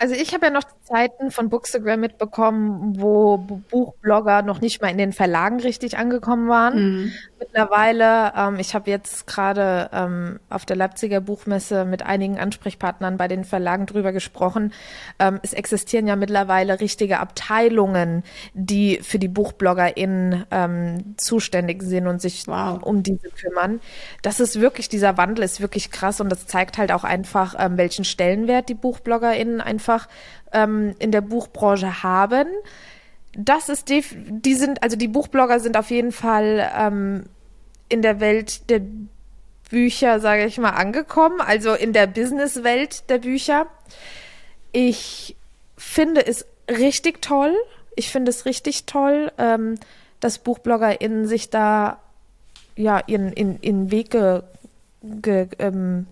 Also ich habe ja noch die Zeiten von Bookstagram mitbekommen, wo Buchblogger noch nicht mal in den Verlagen richtig angekommen waren. Mhm. Mittlerweile, ähm, ich habe jetzt gerade ähm, auf der Leipziger Buchmesse mit einigen Ansprechpartnern bei den Verlagen drüber gesprochen. Ähm, es existieren ja mittlerweile richtige Abteilungen, die für die BuchbloggerInnen ähm, zuständig sind und sich wow. um diese kümmern. Das ist wirklich, dieser Wandel ist wirklich krass und das zeigt halt auch einfach, ähm, welchen Stellenwert die BuchbloggerInnen einfach ähm, in der Buchbranche haben. Das ist die, die sind, also die Buchblogger sind auf jeden Fall ähm, in der Welt der Bücher, sage ich mal, angekommen, also in der Businesswelt der Bücher. Ich finde es richtig toll. Ich finde es richtig toll, ähm, dass BuchbloggerInnen sich da ja ihren, in, in Weg ge, ge, ähm,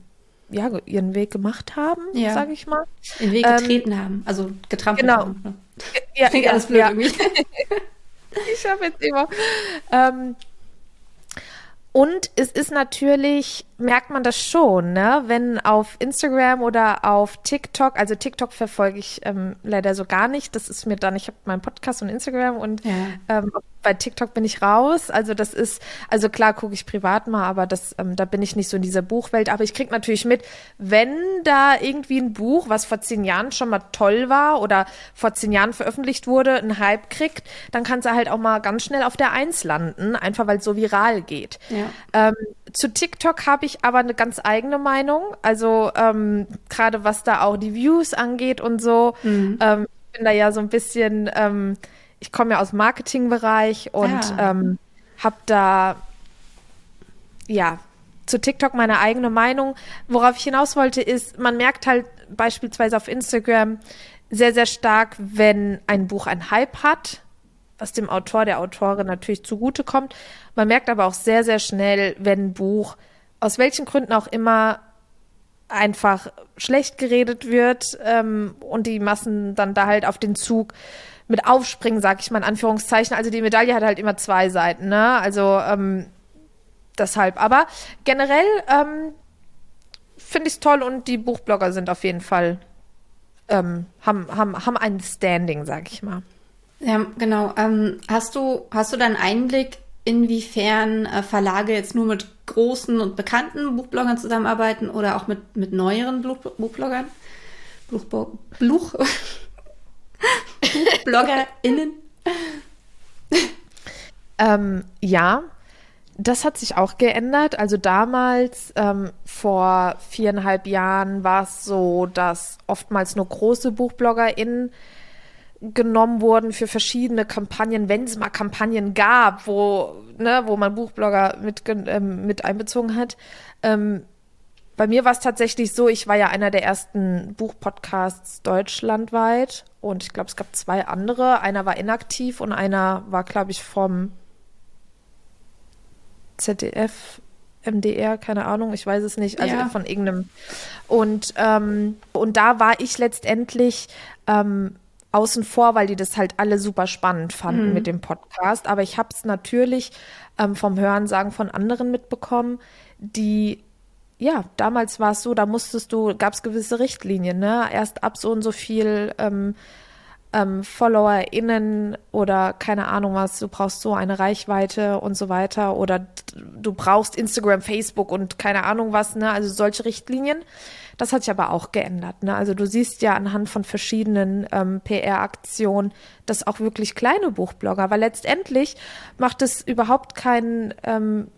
ja, ihren Weg gemacht haben, ja. sage ich mal. Den Weg getreten ähm, haben, also getrampelt genau. haben. Ne? Ja, ja, alles blöd ja. irgendwie. ich habe jetzt immer. Ähm, und es ist natürlich, merkt man das schon, ne? wenn auf Instagram oder auf TikTok, also TikTok verfolge ich ähm, leider so gar nicht, das ist mir dann, ich habe meinen Podcast und Instagram und ja. ähm, bei TikTok bin ich raus. Also das ist, also klar gucke ich privat mal, aber das, ähm, da bin ich nicht so in dieser Buchwelt. Aber ich kriege natürlich mit, wenn da irgendwie ein Buch, was vor zehn Jahren schon mal toll war oder vor zehn Jahren veröffentlicht wurde, einen Hype kriegt, dann kann es halt auch mal ganz schnell auf der Eins landen, einfach weil es so viral geht. Ja. Ähm, zu TikTok habe ich aber eine ganz eigene Meinung. Also ähm, gerade was da auch die Views angeht und so. Mhm. Ähm, ich bin da ja so ein bisschen ähm, ich komme ja aus dem Marketingbereich und ah. ähm, habe da ja zu TikTok meine eigene Meinung. Worauf ich hinaus wollte, ist, man merkt halt beispielsweise auf Instagram sehr, sehr stark, wenn ein Buch einen Hype hat, was dem Autor, der Autorin natürlich zugutekommt. Man merkt aber auch sehr, sehr schnell, wenn ein Buch aus welchen Gründen auch immer einfach schlecht geredet wird ähm, und die Massen dann da halt auf den Zug mit aufspringen, sag ich mal in Anführungszeichen. Also die Medaille hat halt immer zwei Seiten, ne? Also ähm, deshalb. Aber generell ähm, finde ich es toll und die Buchblogger sind auf jeden Fall ähm, haben, haben, haben ein Standing, sag ich mal. Ja, genau. Ähm, hast du hast du dann Einblick, inwiefern äh, Verlage jetzt nur mit großen und bekannten Buchbloggern zusammenarbeiten oder auch mit mit neueren Buch, Buchbloggern? Buch, Buch, BloggerInnen? ähm, ja, das hat sich auch geändert. Also damals, ähm, vor viereinhalb Jahren, war es so, dass oftmals nur große BuchbloggerInnen genommen wurden für verschiedene Kampagnen, wenn es mal Kampagnen gab, wo, ne, wo man Buchblogger mit, ähm, mit einbezogen hat. Ähm, bei mir war es tatsächlich so, ich war ja einer der ersten Buchpodcasts deutschlandweit und ich glaube, es gab zwei andere. Einer war inaktiv und einer war, glaube ich, vom ZDF, MDR, keine Ahnung, ich weiß es nicht, also ja. von irgendeinem. Und, ähm, und da war ich letztendlich ähm, außen vor, weil die das halt alle super spannend fanden mhm. mit dem Podcast. Aber ich habe es natürlich ähm, vom Hörensagen von anderen mitbekommen, die ja, damals war es so, da musstest du, gab es gewisse Richtlinien, ne? Erst ab so und so viel ähm, ähm, FollowerInnen oder keine Ahnung was, du brauchst so eine Reichweite und so weiter oder du brauchst Instagram, Facebook und keine Ahnung was, ne? Also solche Richtlinien. Das hat sich aber auch geändert, ne? Also du siehst ja anhand von verschiedenen ähm, PR-Aktionen, dass auch wirklich kleine Buchblogger, weil letztendlich macht es überhaupt keinen ähm,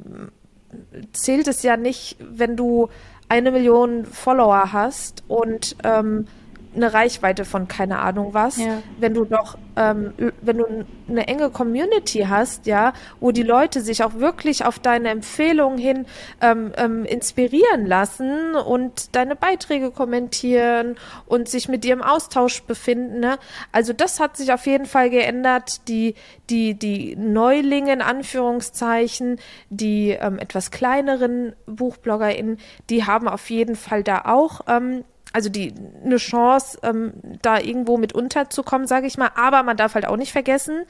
zählt es ja nicht, wenn du eine Million Follower hast und ähm, eine Reichweite von keine Ahnung was, ja. wenn du doch, ähm, wenn du eine enge Community hast, ja, wo die Leute sich auch wirklich auf deine Empfehlungen hin ähm, ähm, inspirieren lassen und deine Beiträge kommentieren und sich mit dir im Austausch befinden. Ne? Also das hat sich auf jeden Fall geändert. Die, die, die Neulinge in Anführungszeichen, die ähm, etwas kleineren BuchbloggerInnen, die haben auf jeden Fall da auch ähm, also die eine Chance, ähm, da irgendwo mit unterzukommen, sage ich mal. Aber man darf halt auch nicht vergessen,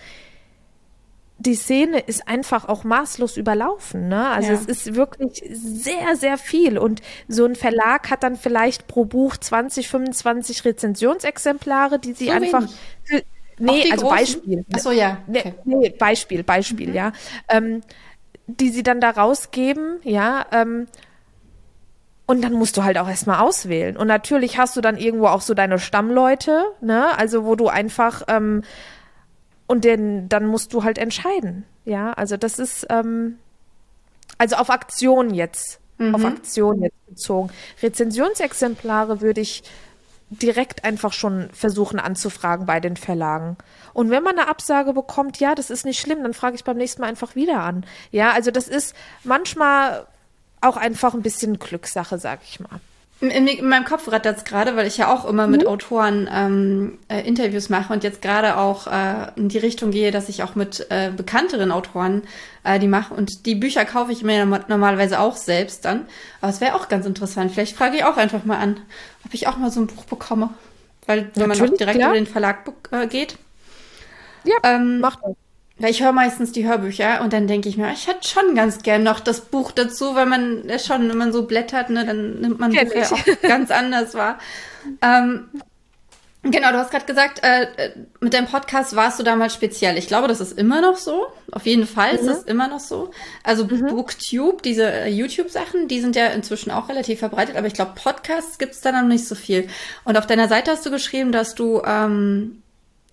die Szene ist einfach auch maßlos überlaufen. Ne? Also ja. es ist wirklich sehr, sehr viel. Und so ein Verlag hat dann vielleicht pro Buch 20, 25 Rezensionsexemplare, die sie so einfach. Für, nee, also großen? Beispiel. Achso, ja. Okay. Nee, nee, Beispiel, Beispiel, mhm. ja. Ähm, die sie dann da rausgeben, ja. Ähm, und dann musst du halt auch erstmal auswählen. Und natürlich hast du dann irgendwo auch so deine Stammleute, ne? Also wo du einfach ähm, und den, dann musst du halt entscheiden. Ja, also das ist ähm, also auf Aktion jetzt, mhm. auf Aktion jetzt bezogen. Rezensionsexemplare würde ich direkt einfach schon versuchen anzufragen bei den Verlagen. Und wenn man eine Absage bekommt, ja, das ist nicht schlimm, dann frage ich beim nächsten Mal einfach wieder an. Ja, also das ist manchmal auch einfach ein bisschen Glückssache, sag ich mal. In, in meinem Kopf rattert es gerade, weil ich ja auch immer mit mhm. Autoren ähm, äh, Interviews mache und jetzt gerade auch äh, in die Richtung gehe, dass ich auch mit äh, bekannteren Autoren äh, die mache. Und die Bücher kaufe ich mir normalerweise auch selbst dann. Aber es wäre auch ganz interessant. Vielleicht frage ich auch einfach mal an, ob ich auch mal so ein Buch bekomme. Weil wenn Natürlich, man auch direkt klar. über den Verlag äh, geht. Ja, ähm, macht das. Weil ich höre meistens die Hörbücher und dann denke ich mir, ich hätte schon ganz gern noch das Buch dazu, weil man ja schon, wenn man so blättert, ne, dann nimmt man Buch ja auch ganz anders wahr. Ähm, genau, du hast gerade gesagt, äh, mit deinem Podcast warst du damals speziell. Ich glaube, das ist immer noch so. Auf jeden Fall mhm. ist das immer noch so. Also mhm. Booktube, diese äh, YouTube-Sachen, die sind ja inzwischen auch relativ verbreitet, aber ich glaube, Podcasts gibt es da noch nicht so viel. Und auf deiner Seite hast du geschrieben, dass du ähm,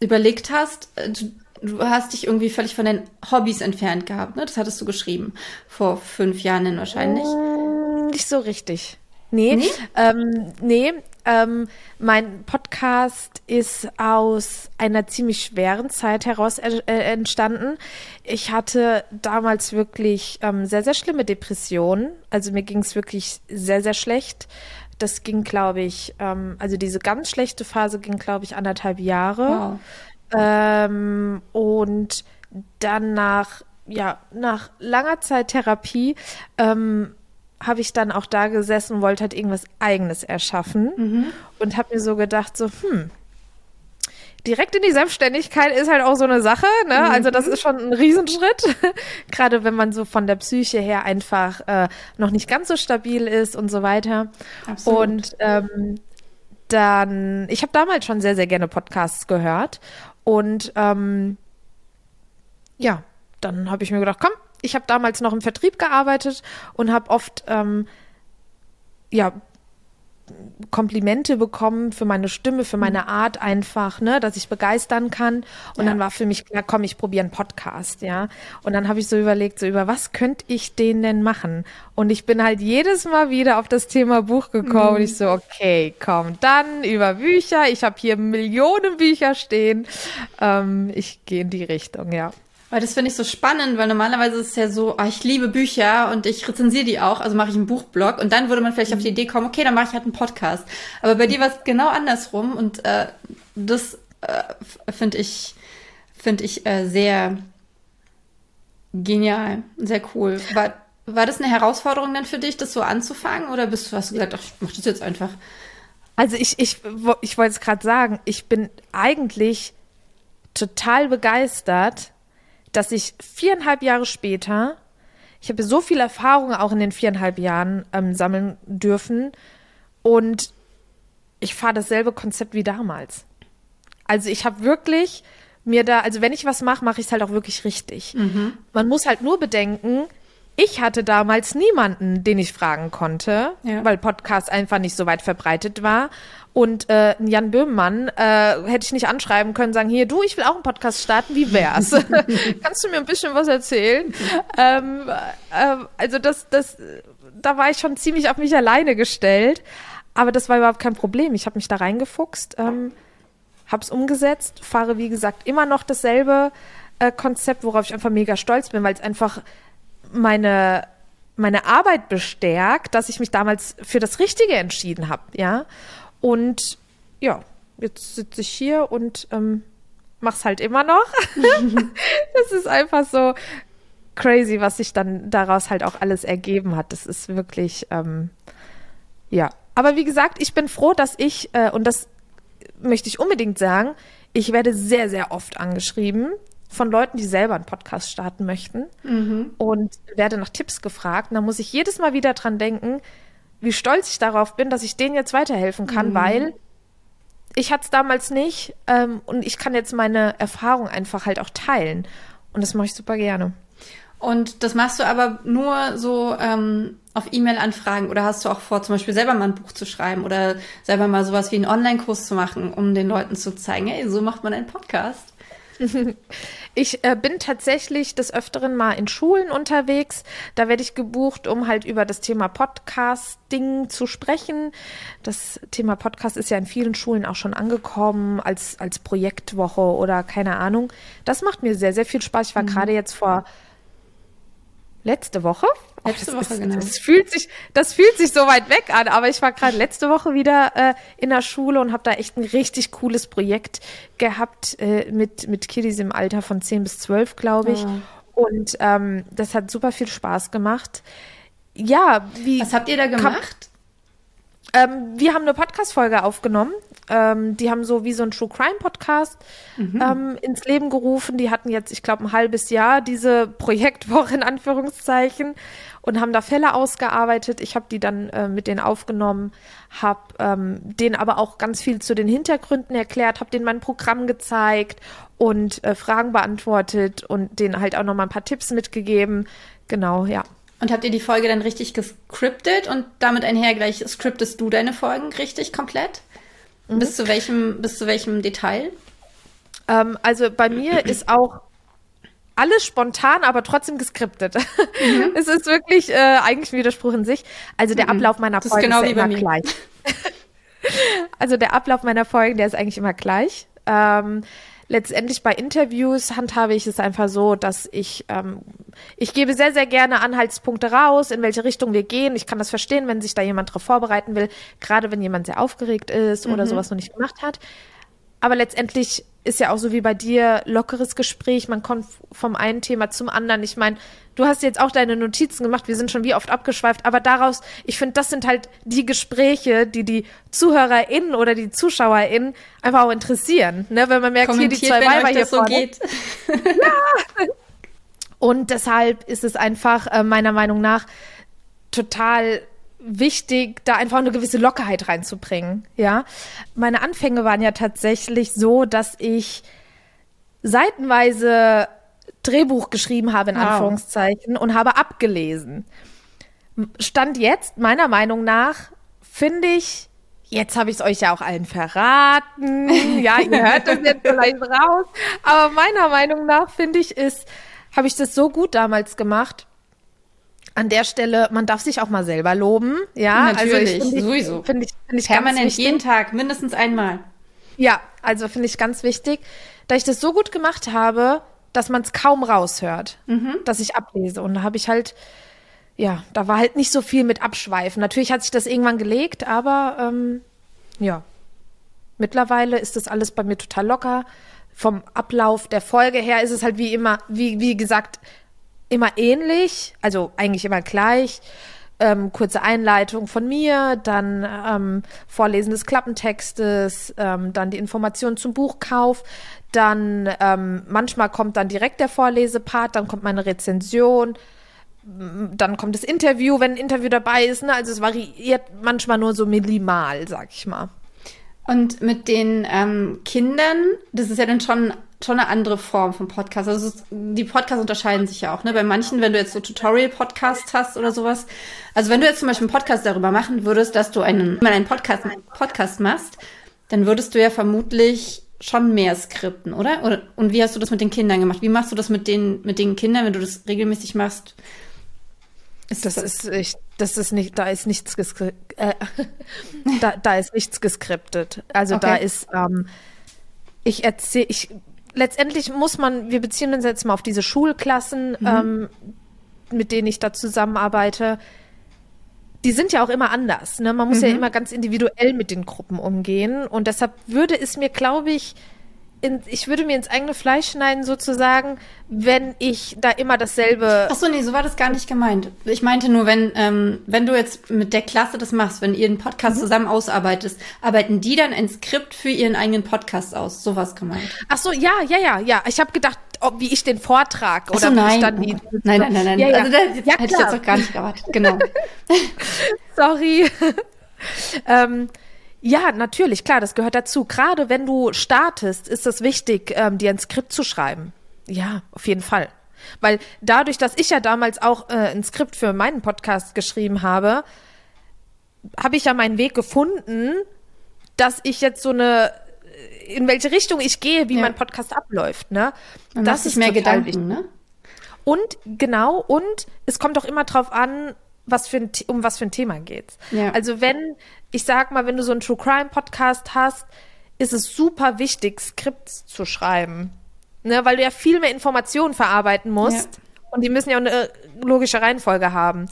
überlegt hast, äh, du, du hast dich irgendwie völlig von den Hobbys entfernt gehabt, ne? Das hattest du geschrieben. Vor fünf Jahren wahrscheinlich. Mm, nicht so richtig. Nee, nee, ähm, nee ähm, mein Podcast ist aus einer ziemlich schweren Zeit heraus äh, entstanden. Ich hatte damals wirklich ähm, sehr, sehr schlimme Depressionen. Also mir ging es wirklich sehr, sehr schlecht. Das ging, glaube ich, ähm, also diese ganz schlechte Phase ging, glaube ich, anderthalb Jahre. Wow. Ähm, und dann nach, ja, nach langer Zeit Therapie ähm, habe ich dann auch da gesessen und wollte halt irgendwas Eigenes erschaffen mhm. und habe mir so gedacht, so, hm, direkt in die Selbstständigkeit ist halt auch so eine Sache, ne? Mhm. Also das ist schon ein Riesenschritt, gerade wenn man so von der Psyche her einfach äh, noch nicht ganz so stabil ist und so weiter. Absolut. Und ähm, dann, ich habe damals schon sehr, sehr gerne Podcasts gehört und ähm, ja, dann habe ich mir gedacht, komm, ich habe damals noch im Vertrieb gearbeitet und habe oft ähm, ja Komplimente bekommen für meine Stimme, für meine mhm. Art einfach, ne, dass ich begeistern kann. Und ja. dann war für mich klar, komm, ich probiere einen Podcast, ja. Und dann habe ich so überlegt, so über was könnte ich den denn machen? Und ich bin halt jedes Mal wieder auf das Thema Buch gekommen mhm. und ich so, okay, komm, dann über Bücher. Ich habe hier Millionen Bücher stehen. Ähm, ich gehe in die Richtung, ja. Weil das finde ich so spannend, weil normalerweise ist es ja so, oh, ich liebe Bücher und ich rezensiere die auch, also mache ich einen Buchblog und dann würde man vielleicht mhm. auf die Idee kommen, okay, dann mache ich halt einen Podcast. Aber bei dir war es genau andersrum und äh, das äh, finde ich, finde ich äh, sehr genial, sehr cool. War, war das eine Herausforderung dann für dich, das so anzufangen oder bist du, hast du gesagt, ach, ich mach das jetzt einfach? Also ich, ich, ich wollte es gerade sagen, ich bin eigentlich total begeistert, dass ich viereinhalb Jahre später, ich habe so viel Erfahrung auch in den viereinhalb Jahren ähm, sammeln dürfen und ich fahre dasselbe Konzept wie damals. Also ich habe wirklich mir da, also wenn ich was mache, mache ich es halt auch wirklich richtig. Mhm. Man muss halt nur bedenken, ich hatte damals niemanden, den ich fragen konnte, ja. weil Podcast einfach nicht so weit verbreitet war. Und äh, Jan Böhmmann äh, hätte ich nicht anschreiben können, sagen, hier, du, ich will auch einen Podcast starten, wie wär's? Kannst du mir ein bisschen was erzählen? ähm, äh, also das, das, da war ich schon ziemlich auf mich alleine gestellt. Aber das war überhaupt kein Problem. Ich habe mich da reingefuchst, ähm, habe es umgesetzt, fahre wie gesagt immer noch dasselbe äh, Konzept, worauf ich einfach mega stolz bin, weil es einfach meine meine Arbeit bestärkt, dass ich mich damals für das Richtige entschieden habe, ja. Und ja, jetzt sitze ich hier und ähm, mach's halt immer noch. das ist einfach so crazy, was sich dann daraus halt auch alles ergeben hat. Das ist wirklich, ähm, ja. Aber wie gesagt, ich bin froh, dass ich, äh, und das möchte ich unbedingt sagen, ich werde sehr, sehr oft angeschrieben von Leuten, die selber einen Podcast starten möchten mhm. und werde nach Tipps gefragt. Und da muss ich jedes Mal wieder dran denken, wie stolz ich darauf bin, dass ich denen jetzt weiterhelfen kann, mhm. weil ich hatte es damals nicht ähm, und ich kann jetzt meine Erfahrung einfach halt auch teilen. Und das mache ich super gerne. Und das machst du aber nur so ähm, auf E-Mail-Anfragen oder hast du auch vor, zum Beispiel selber mal ein Buch zu schreiben oder selber mal sowas wie einen Online-Kurs zu machen, um den Leuten zu zeigen, hey, so macht man einen Podcast? Ich äh, bin tatsächlich des Öfteren mal in Schulen unterwegs. Da werde ich gebucht, um halt über das Thema Podcasting zu sprechen. Das Thema Podcast ist ja in vielen Schulen auch schon angekommen als, als Projektwoche oder keine Ahnung. Das macht mir sehr, sehr viel Spaß. Ich war mhm. gerade jetzt vor letzte Woche. Letzte Woche, ist, genau. Das fühlt, sich, das fühlt sich so weit weg an, aber ich war gerade letzte Woche wieder äh, in der Schule und habe da echt ein richtig cooles Projekt gehabt äh, mit, mit Kiddies im Alter von 10 bis 12, glaube ich. Oh. Und ähm, das hat super viel Spaß gemacht. Ja, wie. Was habt ihr da gemacht? Ähm, wir haben eine Podcast-Folge aufgenommen. Ähm, die haben so wie so ein True Crime Podcast mhm. ähm, ins Leben gerufen. Die hatten jetzt, ich glaube, ein halbes Jahr diese Projektwoche in Anführungszeichen und haben da Fälle ausgearbeitet. Ich habe die dann äh, mit denen aufgenommen, habe ähm, denen aber auch ganz viel zu den Hintergründen erklärt, habe denen mein Programm gezeigt und äh, Fragen beantwortet und denen halt auch noch mal ein paar Tipps mitgegeben. Genau, ja. Und habt ihr die Folge dann richtig gescriptet und damit einher gleich scriptest du deine Folgen richtig komplett? Mhm. Bis zu welchem, bis zu welchem Detail? Ähm, also bei mir ist auch alles spontan, aber trotzdem geskriptet. Mhm. es ist wirklich äh, eigentlich ein Widerspruch in sich. Also der mhm. Ablauf meiner Folgen ist, genau ist ja immer gleich. also der Ablauf meiner Folgen, der ist eigentlich immer gleich. Ähm, letztendlich bei Interviews handhabe ich es einfach so, dass ich, ähm, ich gebe sehr, sehr gerne Anhaltspunkte raus, in welche Richtung wir gehen. Ich kann das verstehen, wenn sich da jemand darauf vorbereiten will, gerade wenn jemand sehr aufgeregt ist oder mhm. sowas noch nicht gemacht hat. Aber letztendlich ist ja auch so wie bei dir lockeres Gespräch. Man kommt vom einen Thema zum anderen. Ich meine, du hast jetzt auch deine Notizen gemacht. Wir sind schon wie oft abgeschweift. Aber daraus, ich finde, das sind halt die Gespräche, die die ZuhörerInnen oder die ZuschauerInnen einfach auch interessieren. Ne? Wenn man merkt, hier die zwei Weiber hier so vorne. Geht. ja. Und deshalb ist es einfach äh, meiner Meinung nach total wichtig, da einfach eine gewisse Lockerheit reinzubringen. Ja, meine Anfänge waren ja tatsächlich so, dass ich seitenweise Drehbuch geschrieben habe in wow. Anführungszeichen und habe abgelesen. Stand jetzt meiner Meinung nach finde ich Jetzt habe ich es euch ja auch allen verraten. Ja, ihr hört das jetzt vielleicht raus. Aber meiner Meinung nach finde ich, ist, habe ich das so gut damals gemacht, an der Stelle, man darf sich auch mal selber loben. Ja, natürlich, also ich, sowieso. Finde ich, find ich Permanent jeden Tag, mindestens einmal. Ja, also finde ich ganz wichtig, da ich das so gut gemacht habe, dass man es kaum raushört, mhm. dass ich ablese. Und da habe ich halt, ja, da war halt nicht so viel mit Abschweifen. Natürlich hat sich das irgendwann gelegt, aber ähm, ja, mittlerweile ist das alles bei mir total locker. Vom Ablauf der Folge her ist es halt wie immer, wie, wie gesagt, immer ähnlich, also eigentlich immer gleich. Ähm, kurze Einleitung von mir, dann ähm, Vorlesen des Klappentextes, ähm, dann die Information zum Buchkauf, dann ähm, manchmal kommt dann direkt der Vorlesepart, dann kommt meine Rezension, dann kommt das Interview, wenn ein Interview dabei ist. Ne? Also es variiert manchmal nur so minimal, sag ich mal. Und mit den ähm, Kindern, das ist ja dann schon schon eine andere Form von Podcast. Also die Podcasts unterscheiden sich ja auch. Ne? Bei manchen, wenn du jetzt so Tutorial-Podcasts hast oder sowas. Also wenn du jetzt zum Beispiel einen Podcast darüber machen würdest, dass du einen, mal einen Podcast, Podcast machst, dann würdest du ja vermutlich schon mehr skripten, oder? oder? Und wie hast du das mit den Kindern gemacht? Wie machst du das mit den, mit den Kindern, wenn du das regelmäßig machst? Ist das, das ist ich, das ist nicht, da ist nichts äh, da, da ist nichts geskriptet. Also okay. da ist, ähm, ich erzähle, ich letztendlich muss man, wir beziehen uns jetzt mal auf diese Schulklassen, mhm. ähm, mit denen ich da zusammenarbeite. Die sind ja auch immer anders. Ne? Man muss mhm. ja immer ganz individuell mit den Gruppen umgehen. Und deshalb würde es mir, glaube ich, in, ich würde mir ins eigene Fleisch schneiden, sozusagen, wenn ich da immer dasselbe. Ach so, nee, so war das gar nicht gemeint. Ich meinte nur, wenn, ähm, wenn du jetzt mit der Klasse das machst, wenn ihr einen Podcast mhm. zusammen ausarbeitest, arbeiten die dann ein Skript für ihren eigenen Podcast aus? So was gemeint. Ach so, ja, ja, ja, ja. Ich habe gedacht, ob, wie ich den Vortrag oder so, nein. dann die. Nein, nein, nein, nein. Ja, ja. Also da ja, hätte ich jetzt auch gar nicht erwartet. Genau. Sorry. ähm, ja, natürlich, klar, das gehört dazu. Gerade wenn du startest, ist es wichtig, ähm, dir ein Skript zu schreiben. Ja, auf jeden Fall. Weil dadurch, dass ich ja damals auch äh, ein Skript für meinen Podcast geschrieben habe, habe ich ja meinen Weg gefunden, dass ich jetzt so eine in welche Richtung ich gehe, wie ja. mein Podcast abläuft, ne? Man das ist mehr Gedanken, wichtig. ne? Und genau, und es kommt auch immer drauf an, was für ein, um was für ein Thema geht's. Ja. Also wenn, ich sag mal, wenn du so einen True Crime Podcast hast, ist es super wichtig, Skripts zu schreiben. Ne, weil du ja viel mehr Informationen verarbeiten musst. Ja. Und die müssen ja eine logische Reihenfolge haben.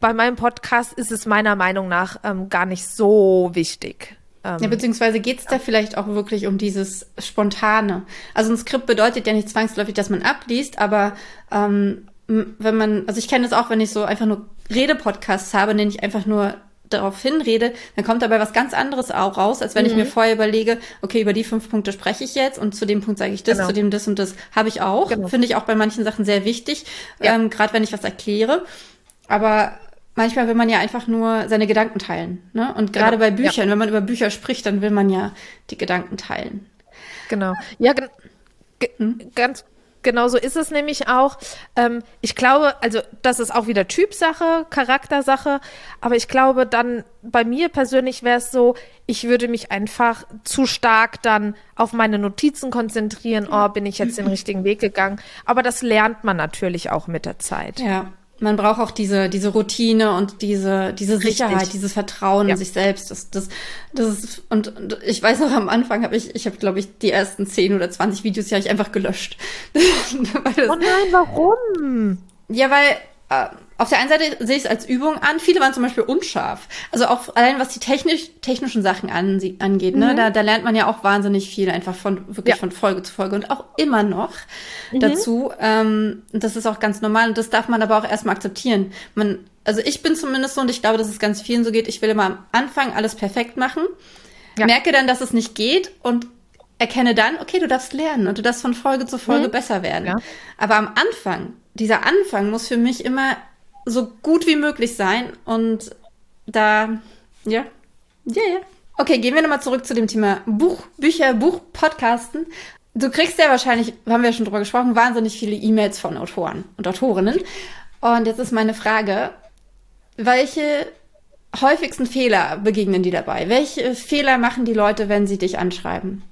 Bei meinem Podcast ist es meiner Meinung nach ähm, gar nicht so wichtig. Ähm, ja, beziehungsweise geht es da vielleicht auch wirklich um dieses Spontane. Also ein Skript bedeutet ja nicht zwangsläufig, dass man abliest, aber ähm, wenn man, also ich kenne das auch, wenn ich so einfach nur Redepodcasts habe, denen ich einfach nur darauf hinrede, dann kommt dabei was ganz anderes auch raus, als wenn mhm. ich mir mhm. vorher überlege, okay, über die fünf Punkte spreche ich jetzt und zu dem Punkt sage ich das, genau. zu dem das und das habe ich auch. Genau. Finde ich auch bei manchen Sachen sehr wichtig, ja. ähm, gerade wenn ich was erkläre. Aber manchmal will man ja einfach nur seine Gedanken teilen. Ne? Und gerade genau. bei Büchern, ja. wenn man über Bücher spricht, dann will man ja die Gedanken teilen. Genau. Ja, hm? ganz genau so ist es nämlich auch. Ähm, ich glaube, also das ist auch wieder Typsache, Charaktersache, aber ich glaube dann bei mir persönlich wäre es so, ich würde mich einfach zu stark dann auf meine Notizen konzentrieren, oh, bin ich jetzt den richtigen Weg gegangen. Aber das lernt man natürlich auch mit der Zeit. Ja, man braucht auch diese, diese Routine und diese, diese Sicherheit, Richtig. dieses Vertrauen ja. in sich selbst. Das, das, das ist, und, und ich weiß noch, am Anfang habe ich, ich habe, glaube ich, die ersten 10 oder 20 Videos ja ich einfach gelöscht. oh nein, warum? Ja, weil, auf der einen Seite sehe ich es als Übung an. Viele waren zum Beispiel unscharf. Also auch allein was die technisch, technischen Sachen an, angeht, ne? Mhm. Da, da lernt man ja auch wahnsinnig viel einfach von wirklich ja. von Folge zu Folge und auch immer noch mhm. dazu. Ähm, das ist auch ganz normal und das darf man aber auch erstmal akzeptieren. Man, also ich bin zumindest so und ich glaube, dass es ganz vielen so geht. Ich will immer am Anfang alles perfekt machen, ja. merke dann, dass es nicht geht und erkenne dann, okay, du darfst lernen und du darfst von Folge zu Folge mhm. besser werden. Ja. Aber am Anfang, dieser Anfang muss für mich immer so gut wie möglich sein. Und da, ja, ja, ja. Okay, gehen wir nochmal zurück zu dem Thema Buch, Bücher, Buch, Podcasten. Du kriegst ja wahrscheinlich, haben wir schon drüber gesprochen, wahnsinnig viele E-Mails von Autoren und Autorinnen. Und jetzt ist meine Frage, welche häufigsten Fehler begegnen die dabei? Welche Fehler machen die Leute, wenn sie dich anschreiben?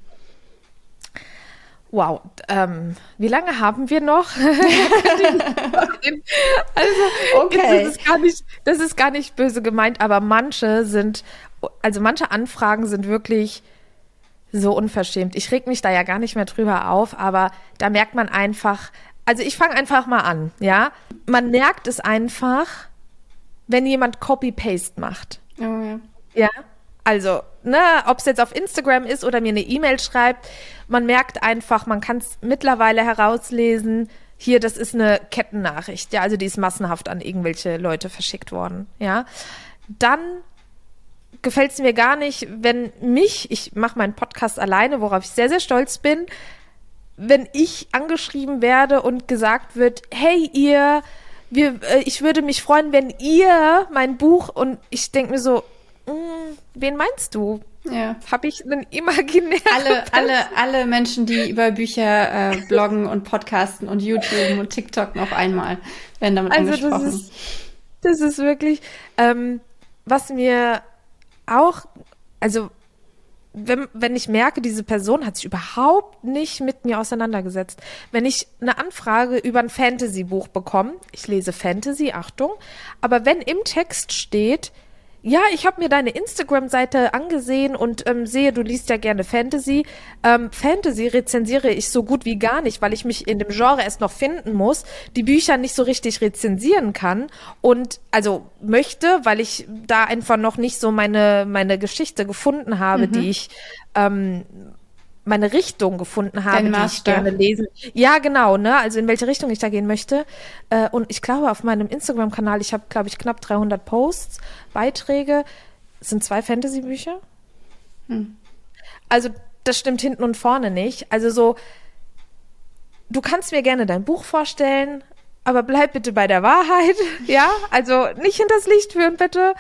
Wow, ähm, wie lange haben wir noch? also, okay. das ist, gar nicht, das ist gar nicht böse gemeint, aber manche sind, also manche Anfragen sind wirklich so unverschämt. Ich reg mich da ja gar nicht mehr drüber auf, aber da merkt man einfach, also ich fange einfach mal an, ja. Man merkt es einfach, wenn jemand Copy-Paste macht. Oh, ja. Ja. Also, ne, ob es jetzt auf Instagram ist oder mir eine E-Mail schreibt, man merkt einfach, man kann es mittlerweile herauslesen, hier, das ist eine Kettennachricht, ja, also die ist massenhaft an irgendwelche Leute verschickt worden, ja. Dann gefällt es mir gar nicht, wenn mich, ich mache meinen Podcast alleine, worauf ich sehr, sehr stolz bin, wenn ich angeschrieben werde und gesagt wird, hey ihr, wir, äh, ich würde mich freuen, wenn ihr mein Buch und ich denke mir so, wen meinst du? Ja. Habe ich einen imaginären. Alle, alle, alle Menschen, die über Bücher äh, bloggen und podcasten und YouTube und TikTok noch einmal werden damit also angesprochen. Das ist, das ist wirklich, ähm, was mir auch, also wenn, wenn ich merke, diese Person hat sich überhaupt nicht mit mir auseinandergesetzt. Wenn ich eine Anfrage über ein Fantasy-Buch bekomme, ich lese Fantasy, Achtung, aber wenn im Text steht, ja, ich habe mir deine Instagram-Seite angesehen und ähm, sehe, du liest ja gerne Fantasy. Ähm, Fantasy rezensiere ich so gut wie gar nicht, weil ich mich in dem Genre erst noch finden muss, die Bücher nicht so richtig rezensieren kann und also möchte, weil ich da einfach noch nicht so meine meine Geschichte gefunden habe, mhm. die ich ähm, meine Richtung gefunden habe, Dein die ich gerne lesen. Ja, genau, ne? Also in welche Richtung ich da gehen möchte. Äh, und ich glaube, auf meinem Instagram-Kanal, ich habe, glaube ich, knapp 300 Posts, Beiträge, sind zwei Fantasy-Bücher. Hm. Also das stimmt hinten und vorne nicht. Also so, du kannst mir gerne dein Buch vorstellen, aber bleib bitte bei der Wahrheit, ja? Also nicht hinters Licht führen, bitte.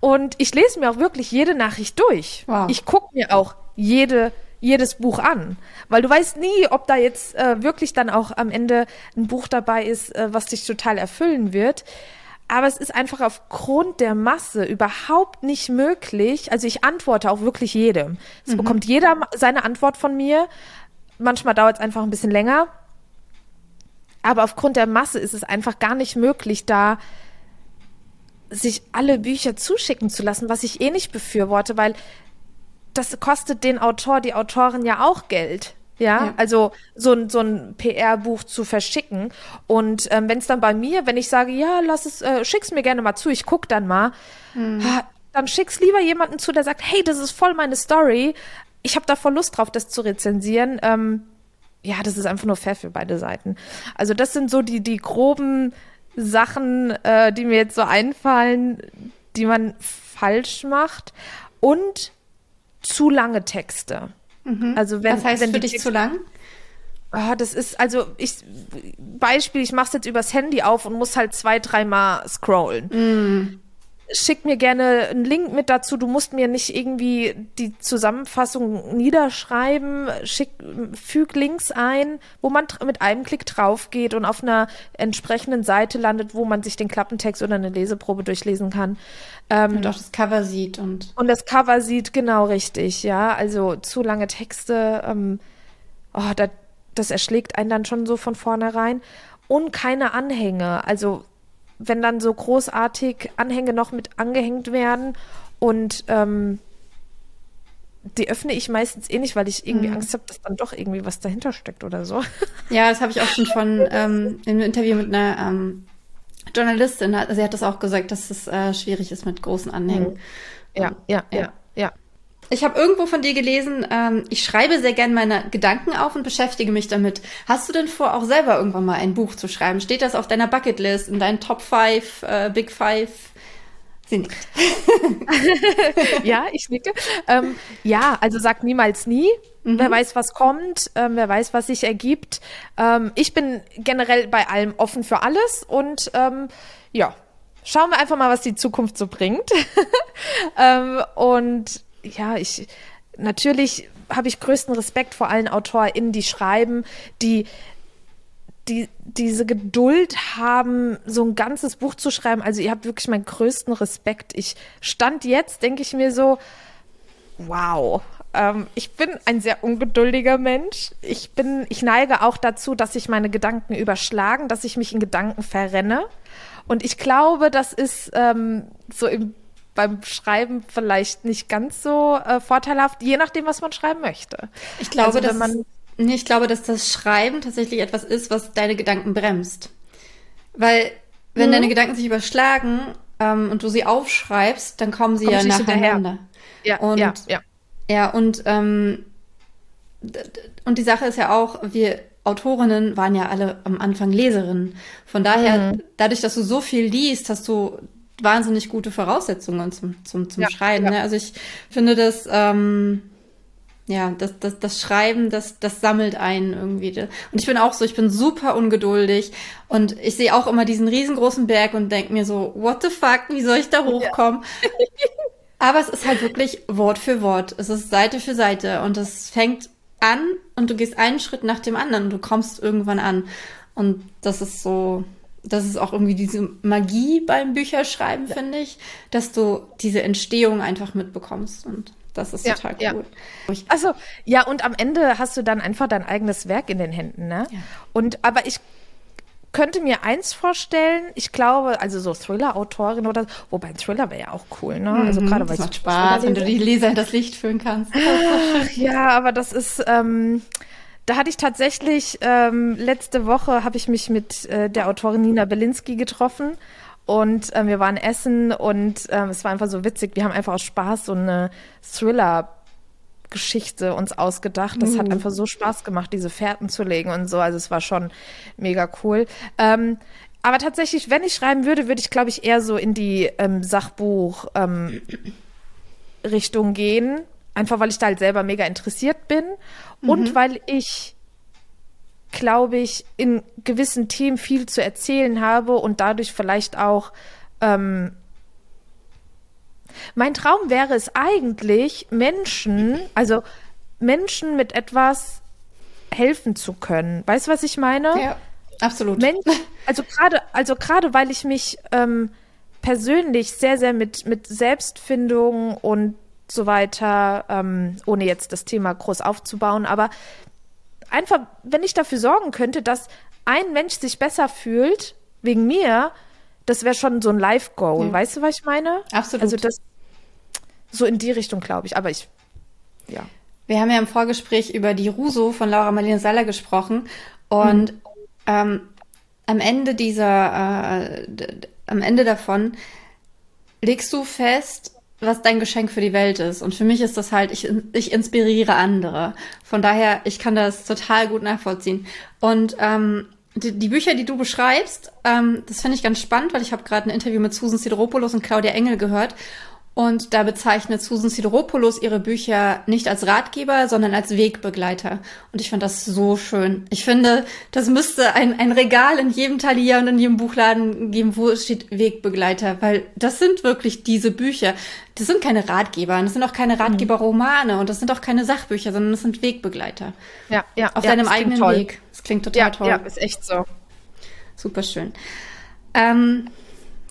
Und ich lese mir auch wirklich jede Nachricht durch. Wow. Ich gucke mir auch jede jedes Buch an, weil du weißt nie, ob da jetzt äh, wirklich dann auch am Ende ein Buch dabei ist, äh, was dich total erfüllen wird. Aber es ist einfach aufgrund der Masse überhaupt nicht möglich. Also ich antworte auch wirklich jedem. Es mhm. bekommt jeder seine Antwort von mir. Manchmal dauert es einfach ein bisschen länger. Aber aufgrund der Masse ist es einfach gar nicht möglich, da sich alle Bücher zuschicken zu lassen, was ich eh nicht befürworte, weil das kostet den Autor, die Autorin ja auch Geld. Ja, ja, also so ein, so ein PR-Buch zu verschicken. Und ähm, wenn es dann bei mir, wenn ich sage, ja, lass es, äh, schick's mir gerne mal zu, ich guck dann mal, mhm. dann schick's lieber jemanden zu, der sagt, hey, das ist voll meine Story. Ich habe da voll Lust drauf, das zu rezensieren. Ähm, ja, das ist einfach nur fair für beide Seiten. Also das sind so die, die groben Sachen, äh, die mir jetzt so einfallen, die man falsch macht. Und zu lange Texte. Mhm. Also wenn, Was heißt wenn für dich zu lang? Oh, das ist, also ich, Beispiel, ich mache es jetzt übers Handy auf und muss halt zwei, dreimal scrollen. Mm schick mir gerne einen Link mit dazu. Du musst mir nicht irgendwie die Zusammenfassung niederschreiben. Schick, füg Links ein, wo man mit einem Klick drauf geht und auf einer entsprechenden Seite landet, wo man sich den Klappentext oder eine Leseprobe durchlesen kann. Ähm, und auch das Cover sieht und. Und das Cover sieht, genau richtig, ja. Also zu lange Texte, ähm, oh, da, das erschlägt einen dann schon so von vornherein. Und keine Anhänge. Also wenn dann so großartig Anhänge noch mit angehängt werden und ähm, die öffne ich meistens eh nicht, weil ich irgendwie mhm. Angst habe, dass dann doch irgendwie was dahinter steckt oder so. Ja, das habe ich auch schon von ähm, einem Interview mit einer ähm, Journalistin, sie hat das auch gesagt, dass es äh, schwierig ist mit großen Anhängen. Mhm. Ja, ja, ja, ja. Ich habe irgendwo von dir gelesen, ähm, ich schreibe sehr gern meine Gedanken auf und beschäftige mich damit. Hast du denn vor, auch selber irgendwann mal ein Buch zu schreiben? Steht das auf deiner Bucketlist, in deinen Top 5, äh, Big Five? Sie nickt. ja, ich nicke. Ähm, ja, also sag niemals nie. Mhm. Wer weiß, was kommt, ähm, wer weiß, was sich ergibt. Ähm, ich bin generell bei allem offen für alles und ähm, ja, schauen wir einfach mal, was die Zukunft so bringt. ähm, und ja, ich natürlich habe ich größten Respekt vor allen AutorInnen, die schreiben, die die diese Geduld haben, so ein ganzes Buch zu schreiben. Also ihr habt wirklich meinen größten Respekt. Ich stand jetzt, denke ich mir so, wow. Ähm, ich bin ein sehr ungeduldiger Mensch. Ich bin, ich neige auch dazu, dass sich meine Gedanken überschlagen, dass ich mich in Gedanken verrenne. Und ich glaube, das ist ähm, so im beim Schreiben vielleicht nicht ganz so äh, vorteilhaft, je nachdem, was man schreiben möchte. Ich glaube, also, dass man nee, ich glaube, dass das Schreiben tatsächlich etwas ist, was deine Gedanken bremst. Weil wenn mhm. deine Gedanken sich überschlagen ähm, und du sie aufschreibst, dann kommen sie Komm ja nacheinander. Ja, und, ja, ja. Ja, und ähm, und die Sache ist ja auch, wir Autorinnen waren ja alle am Anfang Leserinnen. Von daher, mhm. dadurch, dass du so viel liest, hast du wahnsinnig gute Voraussetzungen zum, zum, zum ja, Schreiben. Ja. Ne? Also ich finde das, ähm, ja, das, das, das Schreiben, das, das sammelt einen irgendwie. Und ich bin auch so, ich bin super ungeduldig und ich sehe auch immer diesen riesengroßen Berg und denke mir so, what the fuck, wie soll ich da hochkommen? Ja. Aber es ist halt wirklich Wort für Wort. Es ist Seite für Seite und es fängt an und du gehst einen Schritt nach dem anderen und du kommst irgendwann an. Und das ist so, das ist auch irgendwie diese Magie beim Bücherschreiben, ja. finde ich, dass du diese Entstehung einfach mitbekommst. Und Das ist ja, total ja. cool. Also ja, und am Ende hast du dann einfach dein eigenes Werk in den Händen, ne? Ja. Und aber ich könnte mir eins vorstellen, ich glaube, also so Thriller-Autorin oder wobei ein Thriller wäre ja auch cool, ne? Also Mhm, gerade weil ich macht Spaß, wenn du die Leser in das Licht führen kannst. Ja, aber das ist, ähm, da hatte ich tatsächlich, ähm, letzte Woche habe ich mich mit äh, der Autorin Nina Belinsky getroffen und ähm, wir waren essen und ähm, es war einfach so witzig. Wir haben einfach aus Spaß so eine Thriller-Geschichte uns ausgedacht. Das hat einfach so Spaß gemacht, diese Fährten zu legen und so. Also es war schon mega cool. Ähm, aber tatsächlich, wenn ich schreiben würde, würde ich, glaube ich, eher so in die ähm, Sachbuch- ähm, Richtung gehen. Einfach weil ich da halt selber mega interessiert bin und weil ich, glaube ich, in gewissen Themen viel zu erzählen habe und dadurch vielleicht auch. Ähm, mein Traum wäre es eigentlich, Menschen, also Menschen mit etwas helfen zu können. Weißt du, was ich meine? Ja, absolut. Mensch, also gerade, also gerade weil ich mich ähm, persönlich sehr, sehr mit, mit Selbstfindung und so weiter, ähm, ohne jetzt das Thema groß aufzubauen, aber einfach, wenn ich dafür sorgen könnte, dass ein Mensch sich besser fühlt wegen mir, das wäre schon so ein Life-Goal. Ja. Weißt du, was ich meine? Absolut. Also das so in die Richtung, glaube ich. Aber ich, ja. Wir haben ja im Vorgespräch über die Ruso von Laura Marlene Seiler gesprochen und ähm, am Ende dieser, äh, am Ende davon legst du fest, was dein Geschenk für die Welt ist. Und für mich ist das halt, ich, ich inspiriere andere. Von daher, ich kann das total gut nachvollziehen. Und ähm, die, die Bücher, die du beschreibst, ähm, das finde ich ganz spannend, weil ich habe gerade ein Interview mit Susan Sideropoulos und Claudia Engel gehört. Und da bezeichnet Susan Sideropoulos ihre Bücher nicht als Ratgeber, sondern als Wegbegleiter. Und ich fand das so schön. Ich finde, das müsste ein, ein Regal in jedem Thalia und in jedem Buchladen geben, wo es steht Wegbegleiter, weil das sind wirklich diese Bücher. Das sind keine Ratgeber, das sind auch keine Ratgeberromane und das sind auch keine Sachbücher, sondern das sind Wegbegleiter. Ja, ja. Auf ja, deinem eigenen toll. Weg. Das klingt total Ja, toll. ja, ist echt so. Super schön. Ähm,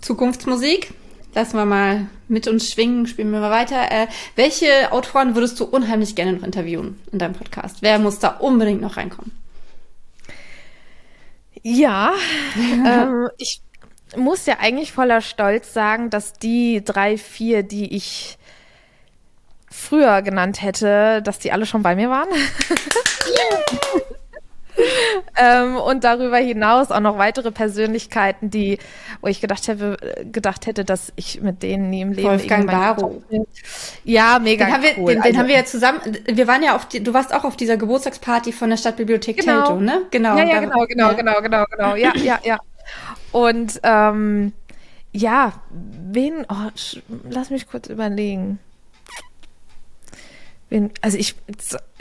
Zukunftsmusik. Lassen wir mal mit uns schwingen, spielen wir mal weiter. Äh, welche Autoren würdest du unheimlich gerne noch interviewen in deinem Podcast? Wer muss da unbedingt noch reinkommen? Ja, ähm, ich muss ja eigentlich voller Stolz sagen, dass die drei, vier, die ich früher genannt hätte, dass die alle schon bei mir waren. ähm, und darüber hinaus auch noch weitere Persönlichkeiten, die, wo ich gedacht hätte, gedacht hätte, dass ich mit denen nie im Leben Wolfgang Barrow. Ja, mega Den haben wir, cool. den, den Also- haben wir ja zusammen. Wir waren ja auf die, du warst auch auf dieser Geburtstagsparty von der Stadtbibliothek Genau. Teltow, ne? Genau. Ja, ja, genau, genau, ja. genau, genau, genau. Ja, ja, ja. Und ähm, ja, wen, oh, lass mich kurz überlegen. Wen, also ich,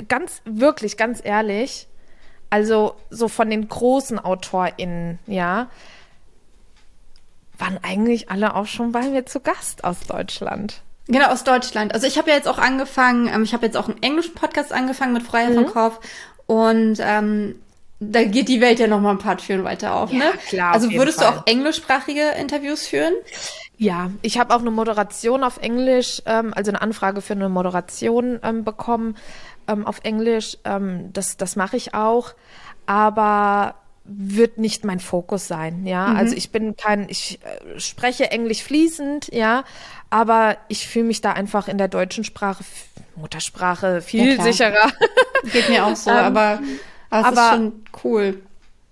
ganz, wirklich, ganz ehrlich, also so von den großen AutorInnen, ja, waren eigentlich alle auch schon bei mir zu Gast aus Deutschland. Genau, aus Deutschland. Also ich habe ja jetzt auch angefangen, ähm, ich habe jetzt auch einen englischen Podcast angefangen mit Freier Mhm. von Korf und ähm, da geht die Welt ja noch mal ein paar Türen weiter auf, Ja, ne? klar, Also würdest Fall. du auch englischsprachige Interviews führen? Ja, ich habe auch eine Moderation auf Englisch, ähm, also eine Anfrage für eine Moderation ähm, bekommen ähm, auf Englisch. Ähm, das das mache ich auch, aber wird nicht mein Fokus sein, ja. Also ich bin kein, ich äh, spreche Englisch fließend, ja, aber ich fühle mich da einfach in der deutschen Sprache, Muttersprache, viel klar. sicherer. Geht mir auch so, Ähm, aber, aber es ist aber- schon cool.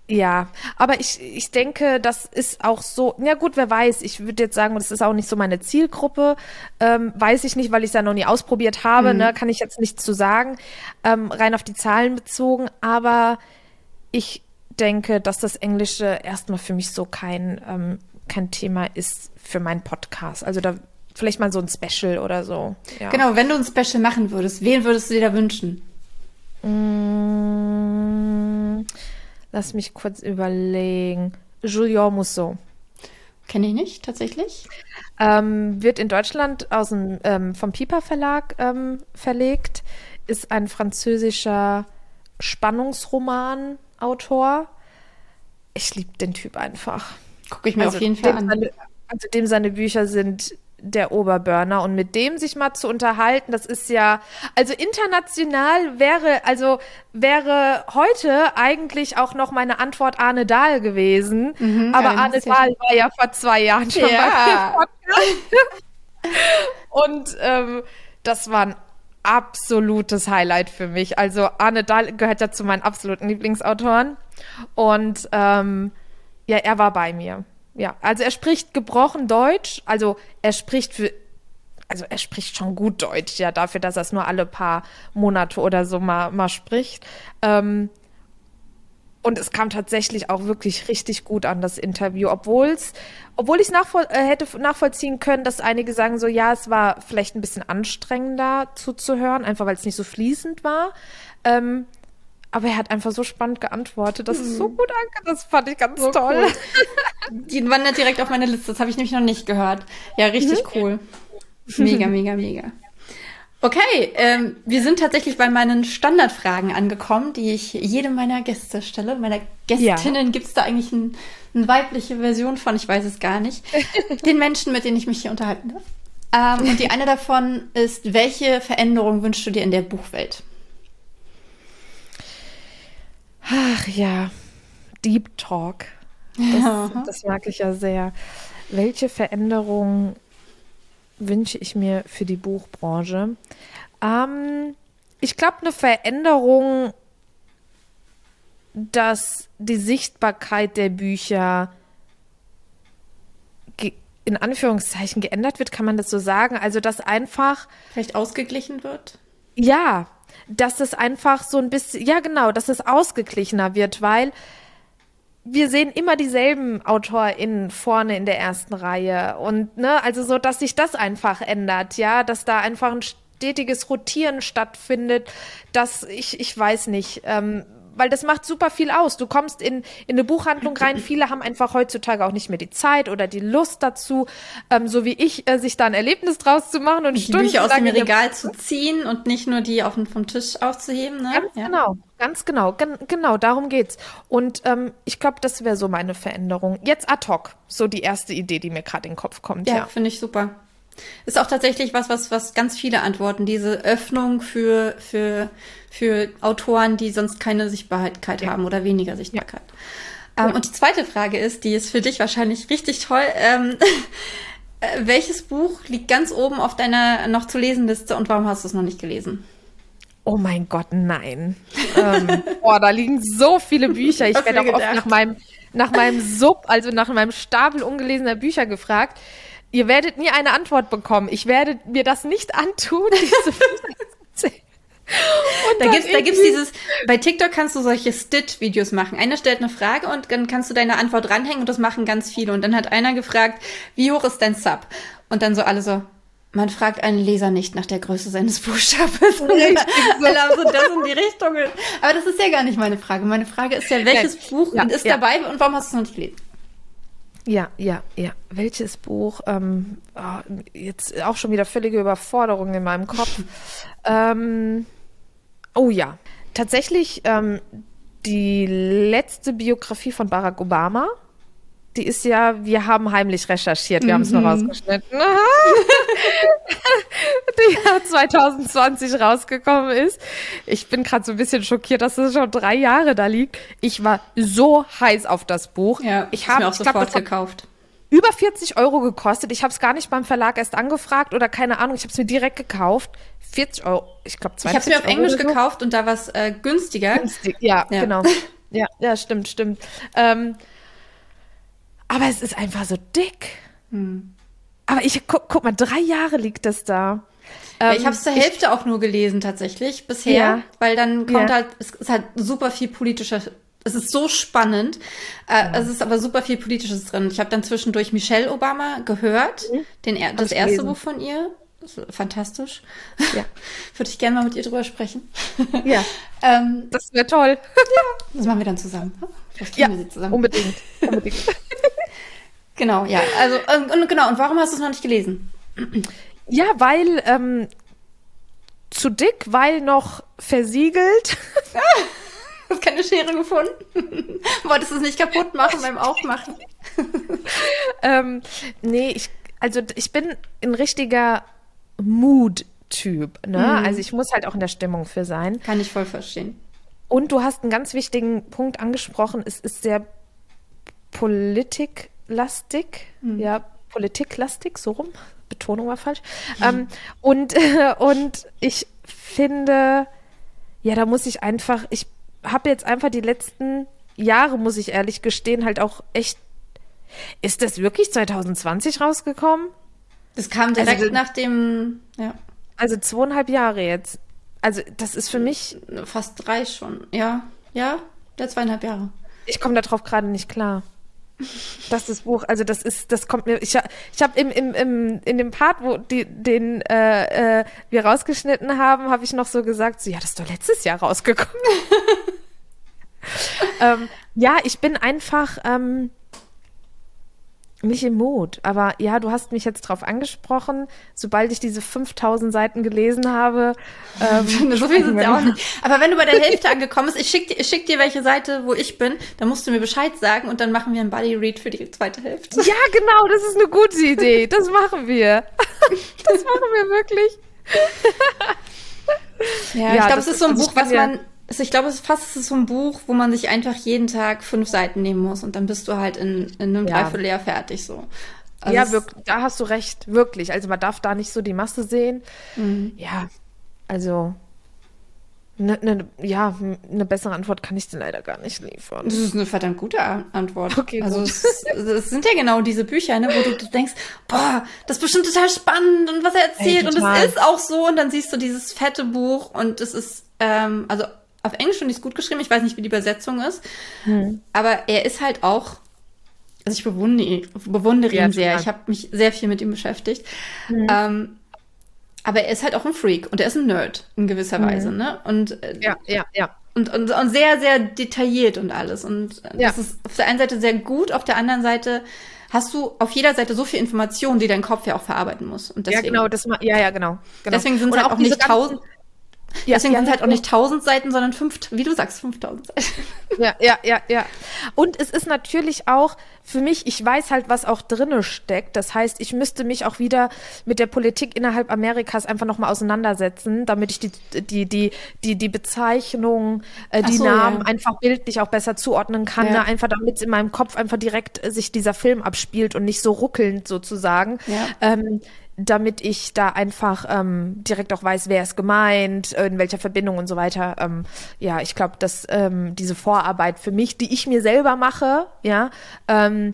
Ja, aber ich, ich denke, das ist auch so, ja gut, wer weiß, ich würde jetzt sagen, das ist auch nicht so meine Zielgruppe, ähm, weiß ich nicht, weil ich es ja noch nie ausprobiert habe, ne, kann ich jetzt nichts zu sagen, ähm, rein auf die Zahlen bezogen, aber ich denke, dass das Englische erstmal für mich so kein, ähm, kein Thema ist für meinen Podcast. Also da vielleicht mal so ein Special oder so. Ja. Genau, wenn du ein Special machen würdest, wen würdest du dir da wünschen? Mm, lass mich kurz überlegen. Julien Mousseau. Kenne ich nicht, tatsächlich. Ähm, wird in Deutschland aus dem, ähm, vom Piper Verlag ähm, verlegt, ist ein französischer Spannungsroman-Autor. Ich liebe den Typ einfach. Gucke ich mir Also auf jeden Fall an. Seine, also dem seine Bücher sind der Oberburner und mit dem sich mal zu unterhalten, das ist ja, also international wäre, also wäre heute eigentlich auch noch meine Antwort Arne Dahl gewesen. Mhm, aber Arne Dahl war ja vor zwei Jahren schon ja. bei und ähm, das war ein absolutes Highlight für mich. Also Arne Dahl gehört ja zu meinen absoluten Lieblingsautoren. Und ähm, ja, er war bei mir. Ja, also er spricht gebrochen Deutsch. Also er spricht für, also er spricht schon gut Deutsch, ja, dafür, dass er es nur alle paar Monate oder so mal, mal spricht. Ähm, und es kam tatsächlich auch wirklich richtig gut an, das Interview, obwohl es, obwohl ich es nachvoll äh, hätte nachvollziehen können, dass einige sagen so, ja, es war vielleicht ein bisschen anstrengender zuzuhören, einfach weil es nicht so fließend war. Ähm, aber er hat einfach so spannend geantwortet. Das ist so mhm. gut ange Das fand ich ganz so toll. Cool. Die wandert direkt auf meine Liste. Das habe ich nämlich noch nicht gehört. Ja, richtig mhm. cool. Mega, mega, mega. Okay, ähm, wir sind tatsächlich bei meinen Standardfragen angekommen, die ich jedem meiner Gäste stelle. Meiner Gästinnen ja. gibt es da eigentlich ein, eine weibliche Version von, ich weiß es gar nicht. Den Menschen, mit denen ich mich hier unterhalten darf. Ähm, und die eine davon ist, welche Veränderung wünschst du dir in der Buchwelt? Ach ja, Deep Talk. Das, das mag ich ja sehr. Welche Veränderung wünsche ich mir für die Buchbranche? Ähm, ich glaube, eine Veränderung, dass die Sichtbarkeit der Bücher in Anführungszeichen geändert wird, kann man das so sagen? Also, dass einfach. Vielleicht ausgeglichen wird? Ja, dass es einfach so ein bisschen, ja genau, dass es ausgeglichener wird, weil wir sehen immer dieselben AutorInnen vorne in der ersten Reihe. Und ne, also so, dass sich das einfach ändert, ja, dass da einfach ein stetiges Rotieren stattfindet, dass ich, ich weiß nicht, ähm, weil das macht super viel aus. Du kommst in, in eine Buchhandlung rein. Viele haben einfach heutzutage auch nicht mehr die Zeit oder die Lust dazu, ähm, so wie ich, äh, sich da ein Erlebnis draus zu machen und die Bücher aus dem Regal zu ziehen und nicht nur die auf den, vom Tisch aufzuheben. Ne? Ganz ja. genau, ganz genau, gen genau, darum geht's. Und ähm, ich glaube, das wäre so meine Veränderung. Jetzt ad hoc, so die erste Idee, die mir gerade in den Kopf kommt. Ja, ja. finde ich super. Ist auch tatsächlich was, was, was ganz viele antworten, diese Öffnung für, für, für Autoren, die sonst keine Sichtbarkeit ja. haben oder weniger Sichtbarkeit. Ja. Ähm, und die zweite Frage ist, die ist für dich wahrscheinlich richtig toll. Ähm, äh, welches Buch liegt ganz oben auf deiner noch zu lesen Liste und warum hast du es noch nicht gelesen? Oh mein Gott, nein. ähm, boah, da liegen so viele Bücher. Ich werde auch oft nach meinem, nach meinem Sub, also nach meinem Stapel ungelesener Bücher gefragt. Ihr werdet nie eine Antwort bekommen. Ich werde mir das nicht antun, diese Und da gibt's, da gibt's dieses, bei TikTok kannst du solche Stitch-Videos machen. Einer stellt eine Frage und dann kannst du deine Antwort ranhängen und das machen ganz viele. Und dann hat einer gefragt, wie hoch ist dein Sub? Und dann so alle so, man fragt einen Leser nicht nach der Größe seines Buchstabens. Richtig, so. also das in die Richtung. Aber das ist ja gar nicht meine Frage. Meine Frage ist ja, welches ja, Buch ja, ist ja. dabei und warum hast du es noch nicht gelesen? Ja, ja, ja. Welches Buch? Ähm, oh, jetzt auch schon wieder völlige Überforderung in meinem Kopf. ähm, oh ja, tatsächlich ähm, die letzte Biografie von Barack Obama die ist ja, wir haben heimlich recherchiert, wir mhm. haben es nur rausgeschnitten. die ja 2020 rausgekommen ist. Ich bin gerade so ein bisschen schockiert, dass es schon drei Jahre da liegt. Ich war so heiß auf das Buch. Ja, ich habe auch sofort glaub, gekauft. Über 40 Euro gekostet. Ich habe es gar nicht beim Verlag erst angefragt oder keine Ahnung. Ich habe es mir direkt gekauft. 40 Euro, ich glaube 20 Ich habe es mir auf Englisch so. gekauft und da war es äh, günstiger. Günstig, ja, ja, genau. Ja, ja, stimmt, stimmt. Ähm, aber es ist einfach so dick. Hm. Aber ich guck, guck, mal, drei Jahre liegt das da. Ja, ich ähm, habe es zur Hälfte ich, auch nur gelesen tatsächlich bisher, ja. weil dann kommt ja. halt, es ist halt super viel politischer. Es ist so spannend. Äh, es ist aber super viel Politisches drin. Ich habe dann zwischendurch Michelle Obama gehört, mhm. den, das erste gelesen. Buch von ihr. Fantastisch. Ja. Würde ich gerne mal mit ihr drüber sprechen. Ja. ähm, das wäre toll. ja. Das machen wir dann zusammen. Vielleicht ja, wir sie zusammen. Unbedingt. Unbedingt. Genau, ja. Also, und, genau. Und warum hast du es noch nicht gelesen? Ja, weil ähm, zu dick, weil noch versiegelt. hast keine Schere gefunden? Wolltest du es nicht kaputt machen beim Aufmachen? ähm, nee, ich also ich bin ein richtiger Mood-Typ. Ne? Mhm. Also ich muss halt auch in der Stimmung für sein. Kann ich voll verstehen. Und du hast einen ganz wichtigen Punkt angesprochen. Es ist sehr politiklastig. Mhm. Ja, politiklastig, so rum. Betonung war falsch. Mhm. Ähm, und, und ich finde, ja, da muss ich einfach, ich habe jetzt einfach die letzten Jahre, muss ich ehrlich gestehen, halt auch echt. Ist das wirklich 2020 rausgekommen? Das kam direkt also, nach dem, ja. Also zweieinhalb Jahre jetzt. Also das ist für mich. Fast drei schon, ja. Ja, der zweieinhalb Jahre. Ich komme darauf gerade nicht klar. Das ist Buch, also das ist, das kommt mir. Ich, ich habe im, im, im, in dem Part, wo die, den äh, äh, wir rausgeschnitten haben, habe ich noch so gesagt, so ja, das ist doch letztes Jahr rausgekommen. ähm, ja, ich bin einfach ähm, nicht im Mut. Aber ja, du hast mich jetzt drauf angesprochen. Sobald ich diese 5000 Seiten gelesen habe. Ähm, so viel sind ja auch nicht. Aber wenn du bei der Hälfte angekommen bist, ich schick, dir, ich schick dir welche Seite, wo ich bin, dann musst du mir Bescheid sagen und dann machen wir ein Buddy Read für die zweite Hälfte. Ja, genau, das ist eine gute Idee. Das machen wir. Das machen wir wirklich. Ja, ja ich glaube, es ist so ein Buch, was man also ich glaube, es ist fast so ein Buch, wo man sich einfach jeden Tag fünf Seiten nehmen muss und dann bist du halt in, in einem ja. Dreivierteljahr fertig so. Also ja, wirklich, da hast du recht, wirklich. Also man darf da nicht so die Masse sehen. Mhm. Ja, also ne, ne, ja, eine bessere Antwort kann ich dir leider gar nicht liefern. Das ist eine verdammt gute Antwort. Okay, also es, es, sind ja genau diese Bücher, ne, wo du, du, denkst, boah, das ist bestimmt total spannend und was er erzählt Ey, und es ist auch so und dann siehst du dieses fette Buch und es ist ähm, also auf Englisch finde ich es gut geschrieben. Ich weiß nicht, wie die Übersetzung ist. Hm. Aber er ist halt auch, also ich bewundere, bewundere ja, ihn sehr. Ich habe mich sehr viel mit ihm beschäftigt. Hm. Ähm, aber er ist halt auch ein Freak und er ist ein Nerd in gewisser hm. Weise, ne? Und äh, ja, ja, ja. Und, und, und sehr, sehr detailliert und alles. Und ja. das ist auf der einen Seite sehr gut, auf der anderen Seite hast du auf jeder Seite so viel Information, die dein Kopf ja auch verarbeiten muss. Und deswegen, ja, genau, das ja, ja, genau. genau. Deswegen sind es halt auch, auch nicht tausend ja, Deswegen sind es halt auch nicht 1000 Seiten, sondern fünf, wie du sagst, 5000 Seiten. Ja, ja, ja, ja. Und es ist natürlich auch für mich, ich weiß halt, was auch drinne steckt. Das heißt, ich müsste mich auch wieder mit der Politik innerhalb Amerikas einfach nochmal auseinandersetzen, damit ich die, die, die, die, die Bezeichnung, äh, die so, Namen ja. einfach bildlich auch besser zuordnen kann. Ja. Ne? Einfach damit in meinem Kopf einfach direkt äh, sich dieser Film abspielt und nicht so ruckelnd sozusagen. Ja. Ähm, damit ich da einfach ähm, direkt auch weiß, wer ist gemeint, in welcher Verbindung und so weiter. Ähm, ja, ich glaube, dass ähm, diese Vorarbeit für mich, die ich mir selber mache, ja, ähm,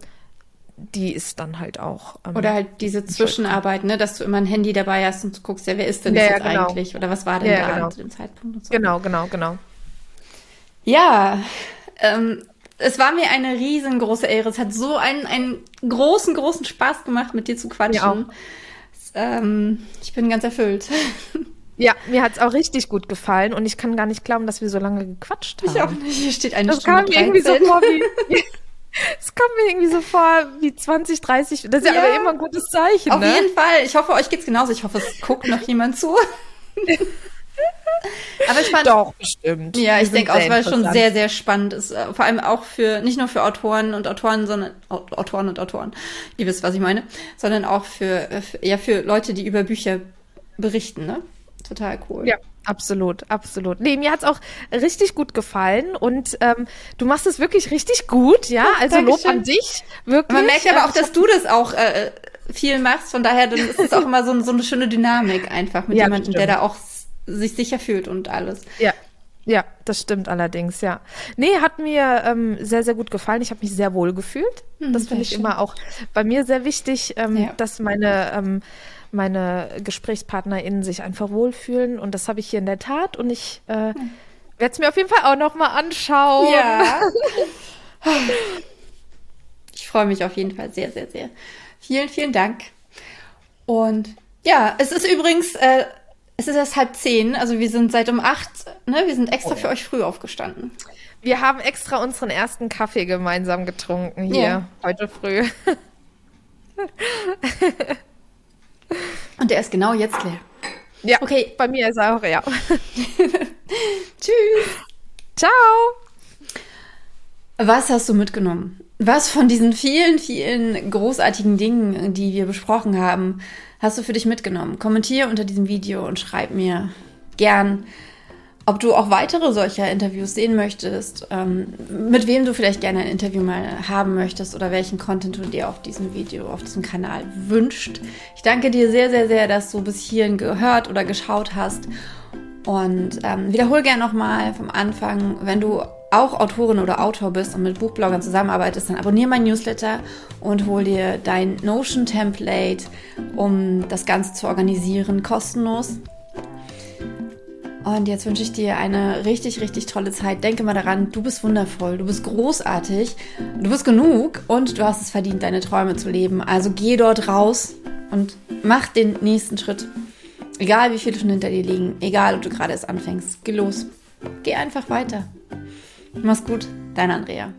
die ist dann halt auch. Ähm, Oder halt diese Zwischenarbeit, ne, dass du immer ein Handy dabei hast und du guckst, ja, wer ist denn das ja, jetzt genau. eigentlich? Oder was war denn ja, da genau. zu dem Zeitpunkt? So. Genau, genau, genau. Ja, ähm, es war mir eine riesengroße Ehre. Es hat so einen, einen großen, großen Spaß gemacht, mit dir zu quatschen. Mir auch ähm, ich bin ganz erfüllt. Ja, mir hat es auch richtig gut gefallen und ich kann gar nicht glauben, dass wir so lange gequatscht haben. Ich auch nicht. Hier steht eine das Stunde kam mir irgendwie so vor wie. Es kommt mir irgendwie so vor wie 20, 30. Das ist ja, ja aber immer ein gutes Zeichen. Auf ne? jeden Fall. Ich hoffe, euch geht's genauso. Ich hoffe, es guckt noch jemand zu. Aber ich fand. Doch, bestimmt. Ja, ich denke auch, es war schon sehr, sehr spannend. Ist, äh, vor allem auch für, nicht nur für Autoren und Autoren, sondern, Autoren und Autoren, ihr wisst, was ich meine, sondern auch für, äh, für ja, für Leute, die über Bücher berichten, ne? Total cool. Ja, absolut, absolut. Nee, mir hat's auch richtig gut gefallen und ähm, du machst es wirklich richtig gut, ja. Also Dankeschön. Lob an dich, wirklich. Man merkt aber auch, dass du das auch äh, viel machst, von daher dann ist es auch immer so, so eine schöne Dynamik einfach mit ja, jemandem, der da auch sich sicher fühlt und alles. Ja. Ja, das stimmt allerdings, ja. Nee, hat mir ähm, sehr, sehr gut gefallen. Ich habe mich sehr wohl gefühlt. Hm, das finde ich schön. immer auch bei mir sehr wichtig, ähm, ja. dass meine, ähm, meine GesprächspartnerInnen sich einfach wohlfühlen. Und das habe ich hier in der Tat. Und ich äh, hm. werde es mir auf jeden Fall auch nochmal anschauen. Ja. ich freue mich auf jeden Fall sehr, sehr, sehr. Vielen, vielen Dank. Und ja, es ist übrigens äh, es ist erst halb zehn, also wir sind seit um acht, ne? Wir sind extra oh, für euch früh aufgestanden. Wir haben extra unseren ersten Kaffee gemeinsam getrunken hier ja. heute früh. Und der ist genau jetzt leer. Ja, okay. Bei mir ist er auch leer. Tschüss. Ciao. Was hast du mitgenommen? was von diesen vielen, vielen großartigen Dingen, die wir besprochen haben, hast du für dich mitgenommen? Kommentiere unter diesem Video und schreib mir gern, ob du auch weitere solcher Interviews sehen möchtest, ähm, mit wem du vielleicht gerne ein Interview mal haben möchtest oder welchen Content du dir auf diesem Video, auf diesem Kanal wünscht. Ich danke dir sehr, sehr, sehr, dass du bis hierhin gehört oder geschaut hast. Und ähm, wiederhol gerne nochmal vom Anfang, wenn du auch Autorin oder Autor bist und mit Buchbloggern zusammenarbeitest, dann abonniere mein Newsletter und hol dir dein Notion-Template, um das Ganze zu organisieren, kostenlos. Und jetzt wünsche ich dir eine richtig, richtig tolle Zeit. Denke mal daran, du bist wundervoll, du bist großartig, du bist genug und du hast es verdient, deine Träume zu leben. Also geh dort raus und mach den nächsten Schritt. Egal wie viele schon hinter dir liegen, egal ob du gerade erst anfängst, geh los. Geh einfach weiter. Mach's gut, dein Andrea.